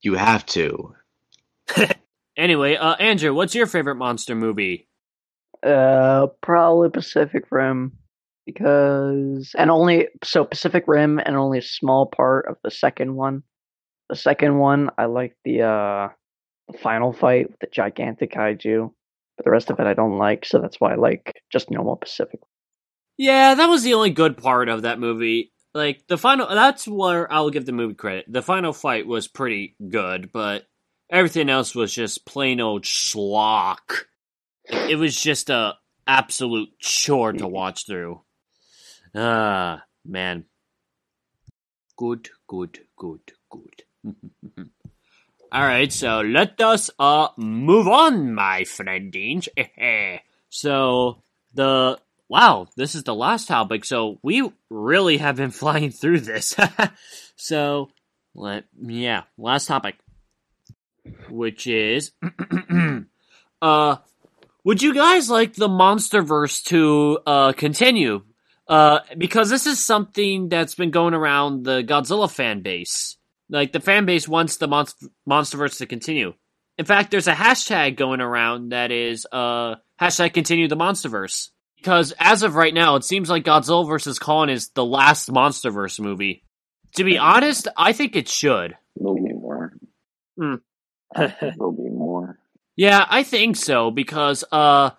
F: You have to.
A: Anyway, uh, Andrew, what's your favorite monster movie?
E: Uh, probably Pacific Rim because and only so Pacific Rim and only a small part of the second one. The second one, I like the uh the final fight with the gigantic kaiju, but the rest of it I don't like. So that's why I like just normal Pacific.
A: Yeah, that was the only good part of that movie. Like the final, that's where I'll give the movie credit. The final fight was pretty good, but everything else was just plain old schlock. It was just a absolute chore to watch through. Ah, man. Good, good, good, good. All right, so let us uh move on, my friendings. so the wow, this is the last topic. So we really have been flying through this. so let yeah, last topic, which is uh, would you guys like the MonsterVerse to uh continue? Uh, because this is something that's been going around the Godzilla fan base. Like the fan base wants the Monst- MonsterVerse to continue. In fact, there's a hashtag going around that is uh hashtag continue the MonsterVerse. Because as of right now, it seems like Godzilla vs. Kong is the last MonsterVerse movie. To be honest, I think it should.
C: There'll be more. Think there'll be more.
A: Yeah, I think so because uh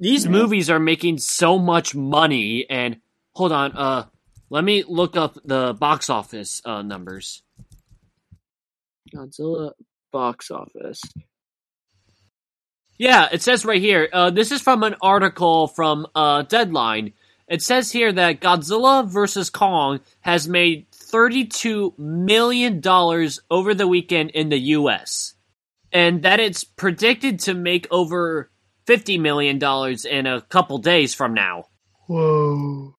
A: these
C: Yeah.
A: movies are making so much money and hold on, uh let me look up the box office uh numbers. Godzilla box office. Yeah, it says right here. Uh this is from an article from uh Deadline. It says here that Godzilla vs Kong has made 32 million dollars over the weekend in the US and that it's predicted to make over fifty million dollars in a couple days from now.
D: Whoa.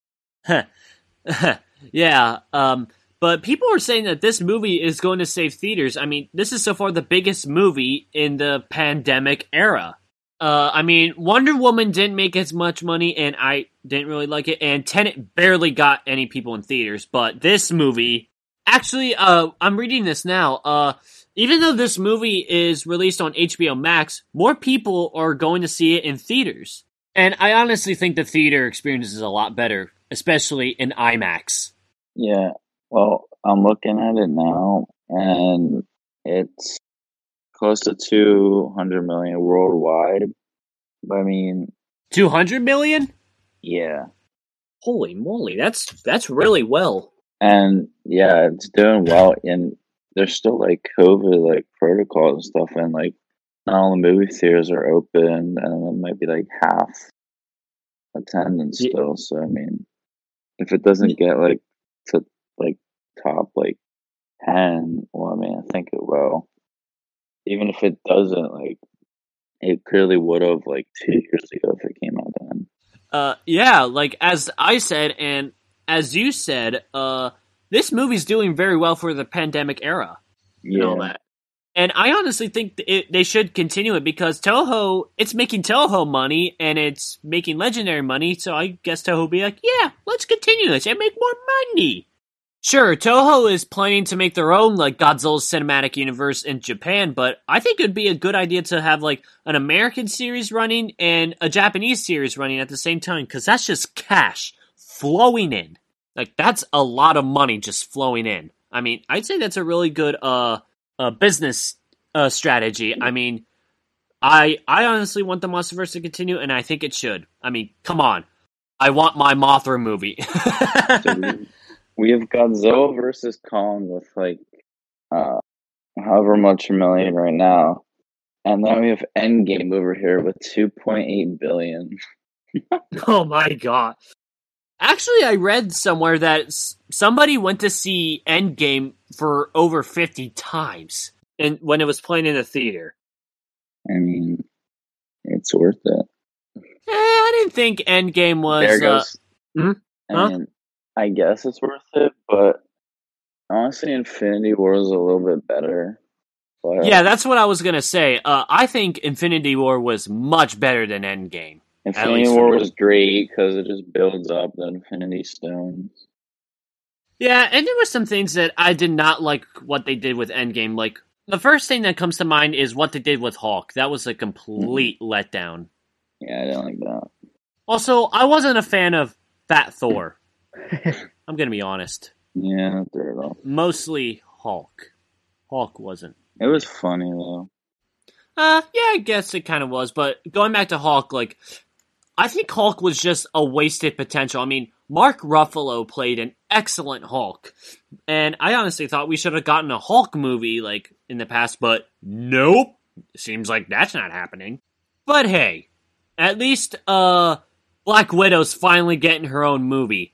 A: yeah, um, but people are saying that this movie is going to save theaters. I mean, this is so far the biggest movie in the pandemic era. Uh, I mean, Wonder Woman didn't make as much money, and I didn't really like it. And Tenet barely got any people in theaters, but this movie, actually, uh, I'm reading this now. Uh, even though this movie is released on HBO Max, more people are going to see it in theaters. And I honestly think the theater experience is a lot better, especially in IMAX.
C: Yeah. Well, I'm looking at it now, and it's close to 200 million worldwide. But I mean,
A: 200 million?
C: yeah.
A: Holy moly, that's that's really well.
C: And yeah, it's doing well. And there's still like COVID like protocols and stuff, and like not all the movie theaters are open, and it might be like half attendance
A: Ye-
C: still. So I mean, if it doesn't get like to like top like ten, well, I mean, I think it will. Even if it doesn't, like it clearly would have like two years ago if it came out then.
A: Uh yeah, like as I said and as you said, uh this movie's doing very well for the pandemic era. and all
C: Yeah,
A: that. And I honestly think it, they should continue it because Toho, it's making Toho money and it's making Legendary money. So I guess Toho will be like, yeah, let's continue this and make more money. Sure, Toho is planning to make their own like Godzilla cinematic universe in Japan, but I think it'd be a good idea to have like an American series running and a Japanese series running at the same time because that's just cash flowing in. Like that's a lot of money just flowing in. I mean, I'd say that's a really good uh uh, business uh, strategy. I mean, I I honestly want the MonsterVerse to continue, and I think it should. I mean, come on, I want my Mothra movie.
C: So we, we have Godzilla versus Kong with like uh however much million right now, and then we have Endgame over here with two point eight billion.
A: Oh my god. Actually, I read somewhere that somebody went to see Endgame for over 50 times and when it was playing in the theater.
C: I mean, it's worth it.
A: Eh, I didn't think Endgame was
C: there
A: uh,
C: goes.
A: mhm.
C: I mean, I guess it's worth it, but honestly, Infinity War is a little bit better. But
A: Yeah, that's what I was going to say. Uh, I think Infinity War was much better than Endgame.
C: Infinity War was great because it just builds up the Infinity Stones.
A: Yeah, and there were some things that I did not like what they did with Endgame. Like the first thing that comes to mind is what they did with Hulk. That was a complete letdown.
C: Yeah, I didn't like that.
A: Also, I wasn't a fan of Fat Thor. I'm gonna be honest.
C: Yeah, not there at all.
A: Mostly Hulk. Hulk wasn't.
C: It was funny though.
A: Uh, yeah, I guess it kind of was. But going back to Hulk, like, I think Hulk was just a wasted potential. I mean, Mark Ruffalo played an excellent Hulk, and I honestly thought we should have gotten a Hulk movie like in the past, but nope. Seems like that's not happening. But hey, at least uh, Black Widow's finally getting her own movie.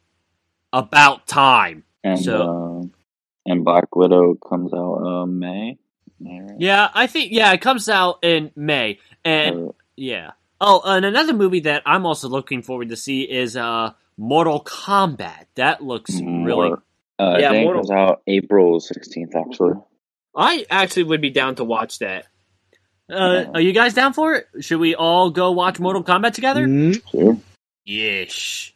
A: About time.
C: And
A: So-
C: uh, and Black Widow comes out uh, May. May, right?
A: Yeah, I think yeah, it comes out in May, and
C: Or-
A: Yeah. Oh, and another movie that I'm also looking forward to see is uh Mortal Kombat. That looks really.
C: more. Uh,
A: Yeah,
C: I
A: Mortal-
C: it comes out April sixteenth. Actually,
A: I actually would be down to watch that. Uh, are you guys down for it? Should we all go watch Mortal Kombat together?
D: Mhm.
C: sure.
A: Yes.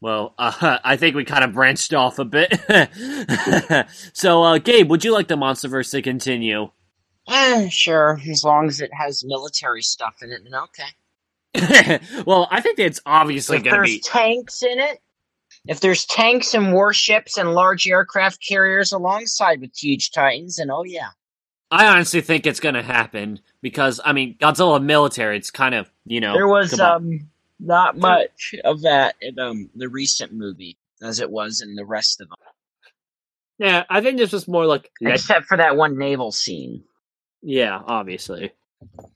A: Well, uh, I think we kind of branched off a bit. so, uh, Gabe, would you like the MonsterVerse to continue?
B: Eh, sure, as long as it has military stuff in it, then okay.
A: well, I think it's obviously going to be.
B: tanks in it, if there's tanks and warships and large aircraft carriers alongside with huge titans, then oh yeah.
A: I honestly think it's going to happen because I mean Godzilla military. It's kind of you know
B: there was um not much of that in um the recent movie as it was in the rest of them,
A: yeah. I think this was more like
B: except for that one naval scene.
A: yeah, obviously.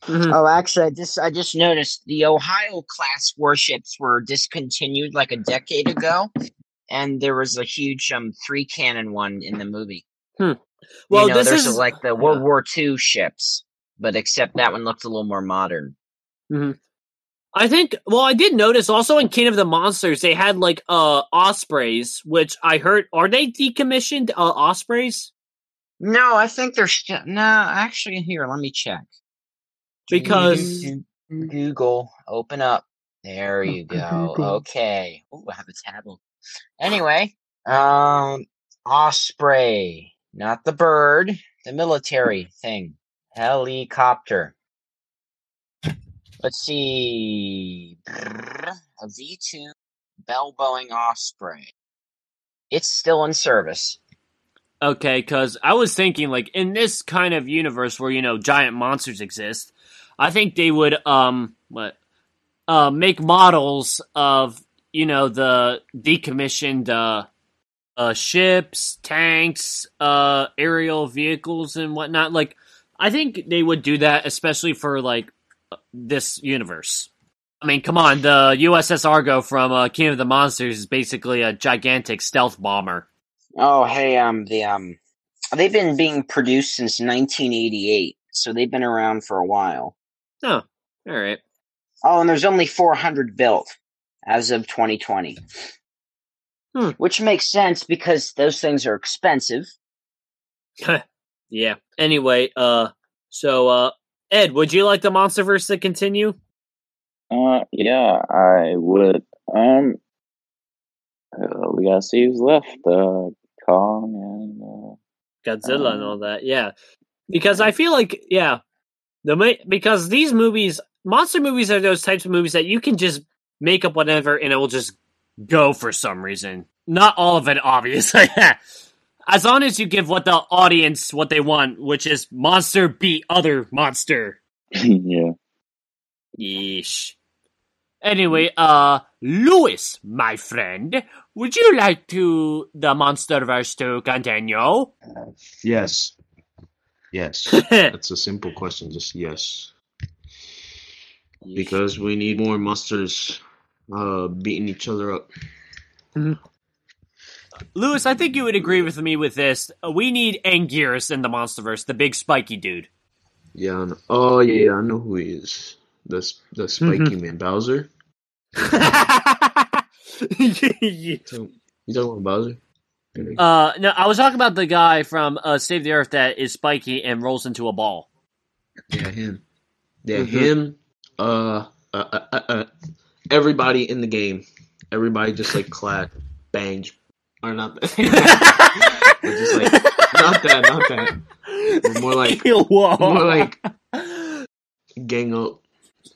A: Mhm.
B: Oh, actually, I just I just noticed the Ohio class warships were discontinued like a decade ago, and there was a huge um three cannon one in the movie.
A: Well,
B: you know,
A: this
B: there's
A: is
B: like the World War II ships, but except that one looked a little more modern.
A: I think. Well, I did notice also in King of the Monsters they had like uh ospreys, which I heard are they decommissioned uh, ospreys?
B: No, I think they're still no. Actually, here, let me check.
A: Because-
B: Google, open up. There you go. Okay. Oh, I have a tab. Anyway, um, osprey, not the bird, the military thing, helicopter. Let's see, a V two Bell Boeing Osprey. It's still in service.
A: Okay, because I was thinking like in this kind of universe where you know giant monsters exist, I think they would um what uh make models of you know the decommissioned uh uh ships, tanks, uh aerial vehicles and whatnot. Like I think they would do that especially for like this universe. I mean, come on, the USS Argo from uh, King of the Monsters is basically a gigantic stealth bomber.
B: Oh, hey, um, the um, they've been being produced since 1988, so they've been around for a while.
A: Oh, all right.
B: Oh, and there's only 400 built as of 2020,
A: Hmm.
B: which makes sense because those things are expensive.
A: yeah. Anyway, uh, so uh, Ed, would you like the MonsterVerse to continue?
C: Uh, yeah, I would. Um, uh, we gotta see who's left. Uh, Kong and uh,
A: Godzilla and
C: Um,
A: all that, yeah. Because I feel like, yeah, the because these movies, monster movies, are those types of movies that you can just make up whatever and it will just go for some reason. Not all of it, obviously. as long as you give what the audience what they want, which is monster beat other monster.
C: yeah.
A: Yeesh. Anyway, uh, Lewis, my friend, would you like to the monster MonsterVerse to continue?
D: Yes. Yes. That's a simple question. Just yes. Because we need more monsters uh, beating each other up.
A: Lewis, I think you would agree with me with this. Uh, We need Anguirus in the MonsterVerse, the big spiky dude.
D: Yeah. I know. Oh yeah, I know who he is. The the spiky man, Bowser. So, you talking about Bowser?
A: uh, no, I was talking about the guy from uh, Save the Earth that is spiky and rolls into a ball.
D: Yeah, him. Yeah,
A: Mhm.
D: him. Uh, uh, uh, uh, uh, everybody in the game. Everybody just like clap, bangs, or not that. Or just like not that, not that. But more like
A: Whoa.
D: more like gang up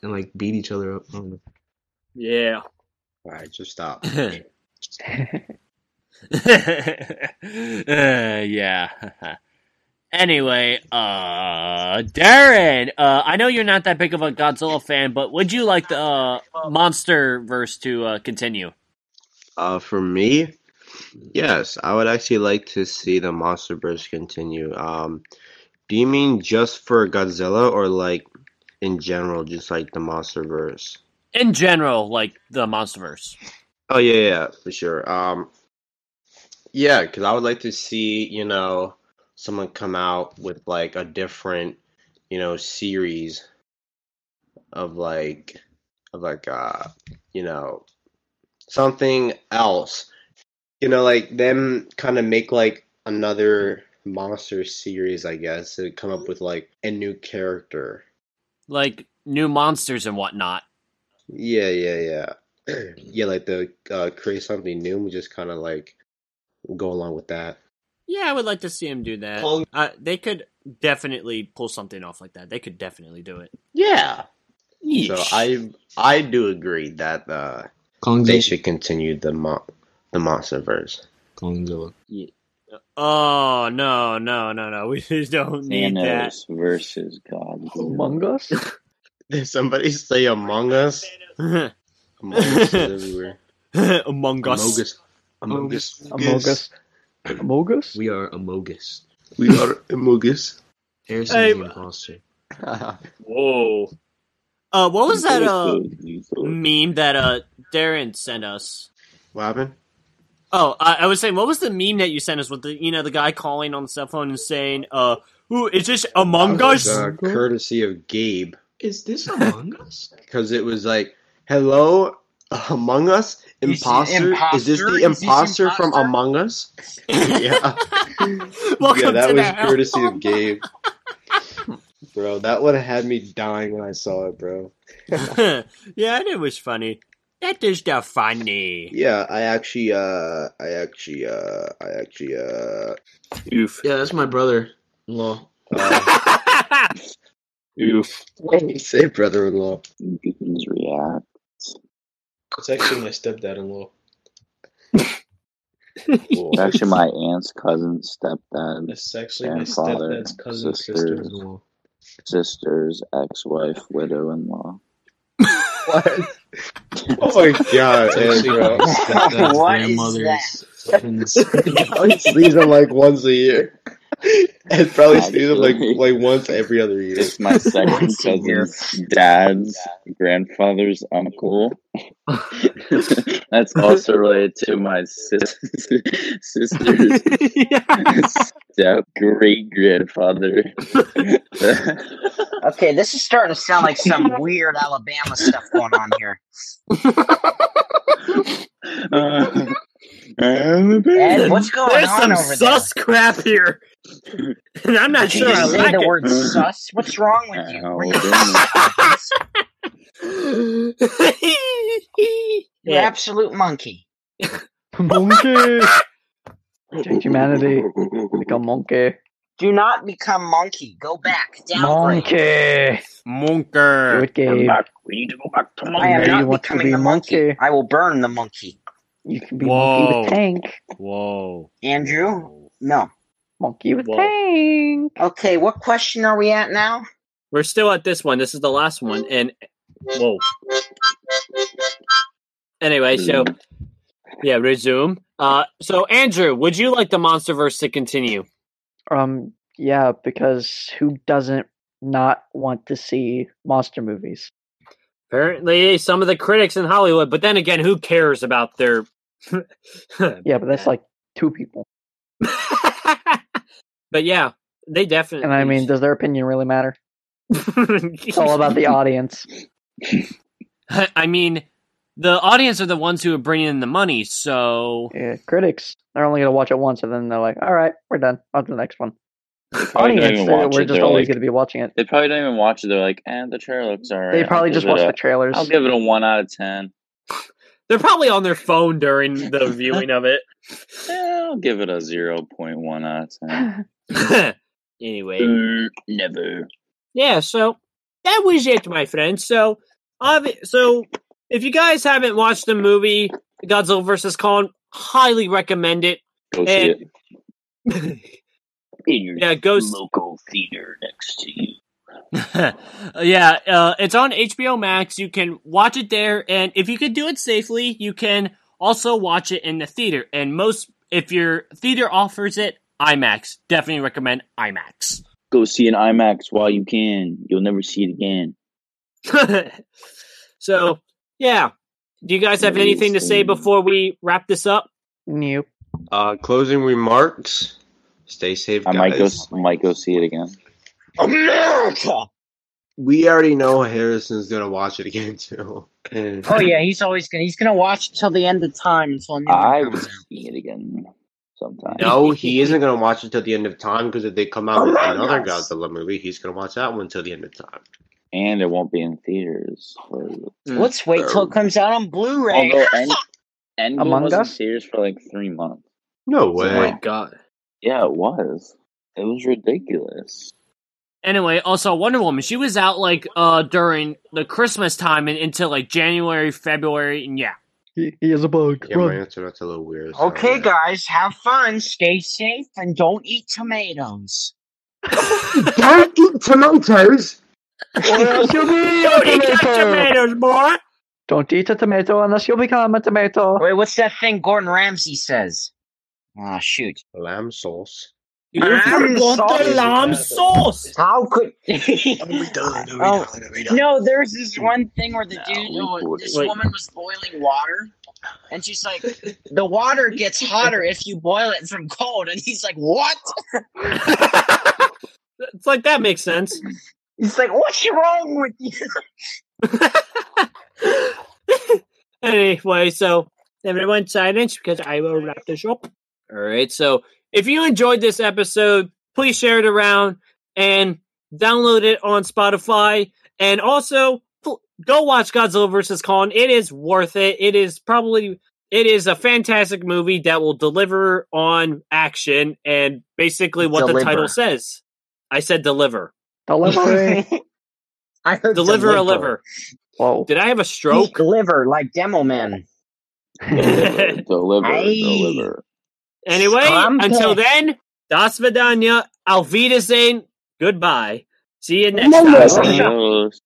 D: and like beat each other up. I don't know.
A: yeah.
F: All right, just stop.
A: uh, yeah. anyway, uh, Darren, uh, I know you're not that big of a Godzilla fan, but would you like the uh, Monster verse to uh, continue?
F: Uh, for me, yes, I would actually like to see the MonsterVerse continue. Um, do you mean just for Godzilla or like in general, just like the MonsterVerse?
A: In general, like the MonsterVerse.
F: Oh yeah, yeah, for sure. Um, yeah, because I would like to see, you know, someone come out with like a different, you know, series of like, of like, uh, you know, something else. You know, like them kind of make like another monster series, I guess, to come up with like a new character.
A: Like new monsters and whatnot.
F: Yeah, yeah, yeah. yeah, like the uh, create something new We just kind of like go along with that.
A: Yeah, I would like to see him do that.
D: Kong-
A: Uh, they could definitely pull something off like that. They could definitely do it.
F: Yeah. So I I do agree that uh,
D: Kongzilla.
F: they should continue the mo- the MonsterVerse.
D: Kongzilla.
A: Oh no, no, no, no! We just don't need that.
C: Thanos versus God.
E: Among Us?
F: Did somebody say Among Us? Among Us is everywhere.
A: Among Us.
F: Among Us.
E: Among Us. Among Us.
D: We are Amogus.
F: We are Amogus.
D: Harrison
A: Hey,
D: is the imposter.
A: Whoa. Uh, what was that uh meme that uh Darren sent us?
F: What happened?
A: Oh, I, I was saying, what was the meme that you sent us with the you know the guy calling on the cell phone and saying, uh, "Ooh, is this Among
F: was,
A: Us?"
F: uh, courtesy of Gabe.
D: Is this Among Us?
F: Because it was like, hello, Among Us?
B: Is
F: Imposter? Is this the
B: Is this
F: imposter from
B: imposter?
F: Among Us? yeah.
A: Welcome
F: yeah, that
A: to
F: was
A: the
F: courtesy of Gabe. Bro, that would have had me dying when I saw it, bro.
A: yeah, and it was funny. That is the funny.
F: Yeah, I actually, uh, I actually, uh, I actually, uh,
A: Oof.
D: Yeah, that's my brother-in-law.
F: uh
A: Oof.
F: say brother-in-law.
C: Beacons react.
D: It's actually my stepdad-in-law.
C: It's actually my aunt's cousin, stepdad,
D: It's actually my
C: Grandfather,
D: stepdad's cousin
C: sister.
D: sister-in-law.
C: sister's ex-wife, widow-in-law.
F: Oh my god,
D: It's actually
F: bro.
D: my
B: What is
D: grandmother's friend's-
F: I see them like once a year. And probably see them like like once every other year.
C: It's my second
B: Once
C: cousin's dad's grandfather's uncle. That's also related to my sis- sister's step great grandfather.
B: Okay, this is starting to sound like some weird Alabama stuff going on here. Uh, Ed, what's going
A: There's
B: on
A: some
B: over
A: sus crap here. and I'm not?
B: Did
A: sure
B: you
A: I
B: say
A: like
B: the
A: it.
B: word sus? What's wrong with you?
C: Ow,
B: Were you
C: damn.
B: you absolute monkey?
E: Monkey! Change humanity. Become monkey.
B: Do not become monkey. Go back. Downgrade.
E: Monkey! Do
A: Monker.
E: it, Gabe.
C: We need to go back to
B: I am
E: Maybe you
B: not
E: want to
B: becoming
E: be
B: a monkey.
E: monkey.
B: I will burn the monkey.
E: You can be
A: Whoa.
E: monkey with tank.
A: Whoa.
B: Andrew? No.
E: Monkey with
A: Whoa.
E: tank.
B: Okay, what question are we at now?
A: We're still at this one. This is the last one. Mm. And whoa. Anyway, so yeah, resume. Uh so Andrew, would you like the Monsterverse to continue?
E: Um, Yeah, because who doesn't not want to see monster movies?
A: Apparently, some of the critics in Hollywood, but then again, who cares about their?
E: Yeah, but that's like two people.
A: but yeah, they definitely.
E: And I mean, does their opinion really matter? It's all about the audience.
A: I mean, the audience are the ones who are bringing in the money, so
E: Yeah, critics, they're only going to watch it once and then they're like, all right, we're done. On to the next one. Audience, they, we're
C: it.
E: just
C: They're
E: always
C: like-
E: going to be watching it.
C: They probably don't even watch it. They're like, eh, the trailer looks alright.
E: They
C: I'll
E: probably just watch
C: a-
E: the trailers.
C: I'll give it a one out of ten.
A: they're probably on their phone during the viewing of it.
C: Eh, I'll give it a zero point one out of ten.
A: anyway,
C: Never.
A: yeah. So that was it, my friends. So, obvi- so if you guys haven't watched the movie Godzilla vs Kong, highly recommend it.
C: Go see
A: And-
C: it. In your
A: yeah, go.
C: local theater next to you.
A: yeah, uh, it's on HBO Max. You can watch it there, and if you can do it safely, you can also watch it in the theater. And most, if your theater offers it, IMAX. Definitely recommend IMAX.
C: Go see an IMAX while you can. You'll never see it again.
A: so, yeah. Do you guys have anything to say before we wrap this up?
E: Nope.
F: Uh, closing remarks. Stay safe,
C: I might go. I might go see it again.
B: America.
F: We already know Harrison's gonna watch it again too. And
B: Oh yeah, he's always gonna he's gonna watch till the end of time until a new one
C: I will
B: comes out.
C: see it again sometime.
F: No, he isn't gonna watch it till the end of time because if they come out with another
B: Us.
F: Godzilla movie, he's gonna watch that one till the end of time.
C: and it won't be in theaters. For,
B: Let's wait till it comes out on Blu-ray.
C: although End, Endgame
E: Among
C: was in
E: Us?
C: theaters for like three months.
F: No
A: Oh
F: way.
A: my god.
C: Yeah, it was. It was ridiculous.
A: Anyway, also Wonder Woman, she was out like uh during the Christmas time and until like January, February, and yeah.
E: He, he is a bug.
F: Yeah, my answer that's a little weird. so,
B: Okay,
F: yeah.
B: guys, have fun, stay safe, and don't eat tomatoes.
F: Don't eat tomatoes.
E: Unless you be a
A: Don't eat
E: tomato.
A: tomatoes, boy!
E: Don't eat a tomato unless you become a tomato.
B: Wait, what's that thing Gordon Ramsay says? Ah, shoot.
F: Lamb sauce.
A: You
B: Lamb
A: forgot the
B: sauce.
A: lamb sauce!
B: How could?
F: done?
B: Oh, no, there's this one thing where the
C: No,
B: dude,
C: we
B: oh, this
A: Wait.
B: woman was boiling water, and she's like, "The water gets hotter if you boil it from cold," and he's like, "What?"
A: it's like that makes sense.
B: He's like, "What's wrong with you?"
A: anyway, so everyone silence because I will wrap this up. All right. So if you enjoyed this episode, please share it around and download it on Spotify. And also go watch Godzilla vs. Kong. It is worth it. It is probably it is a fantastic movie that will deliver on action and basically what the title says. I said deliver.
E: Delivery.
B: I heard
A: Deliver a liver.
E: Whoa.
A: Did I have a stroke?
B: Deliver like Demo Man.
C: Deliver, deliver,
B: Hey.
C: deliver.
A: Anyway,
B: I'm
A: until
B: pissed.
A: then, Das Vidania, Auf Wiedersehen, goodbye. See you next
B: Among
A: time.
B: Us.
C: Adios.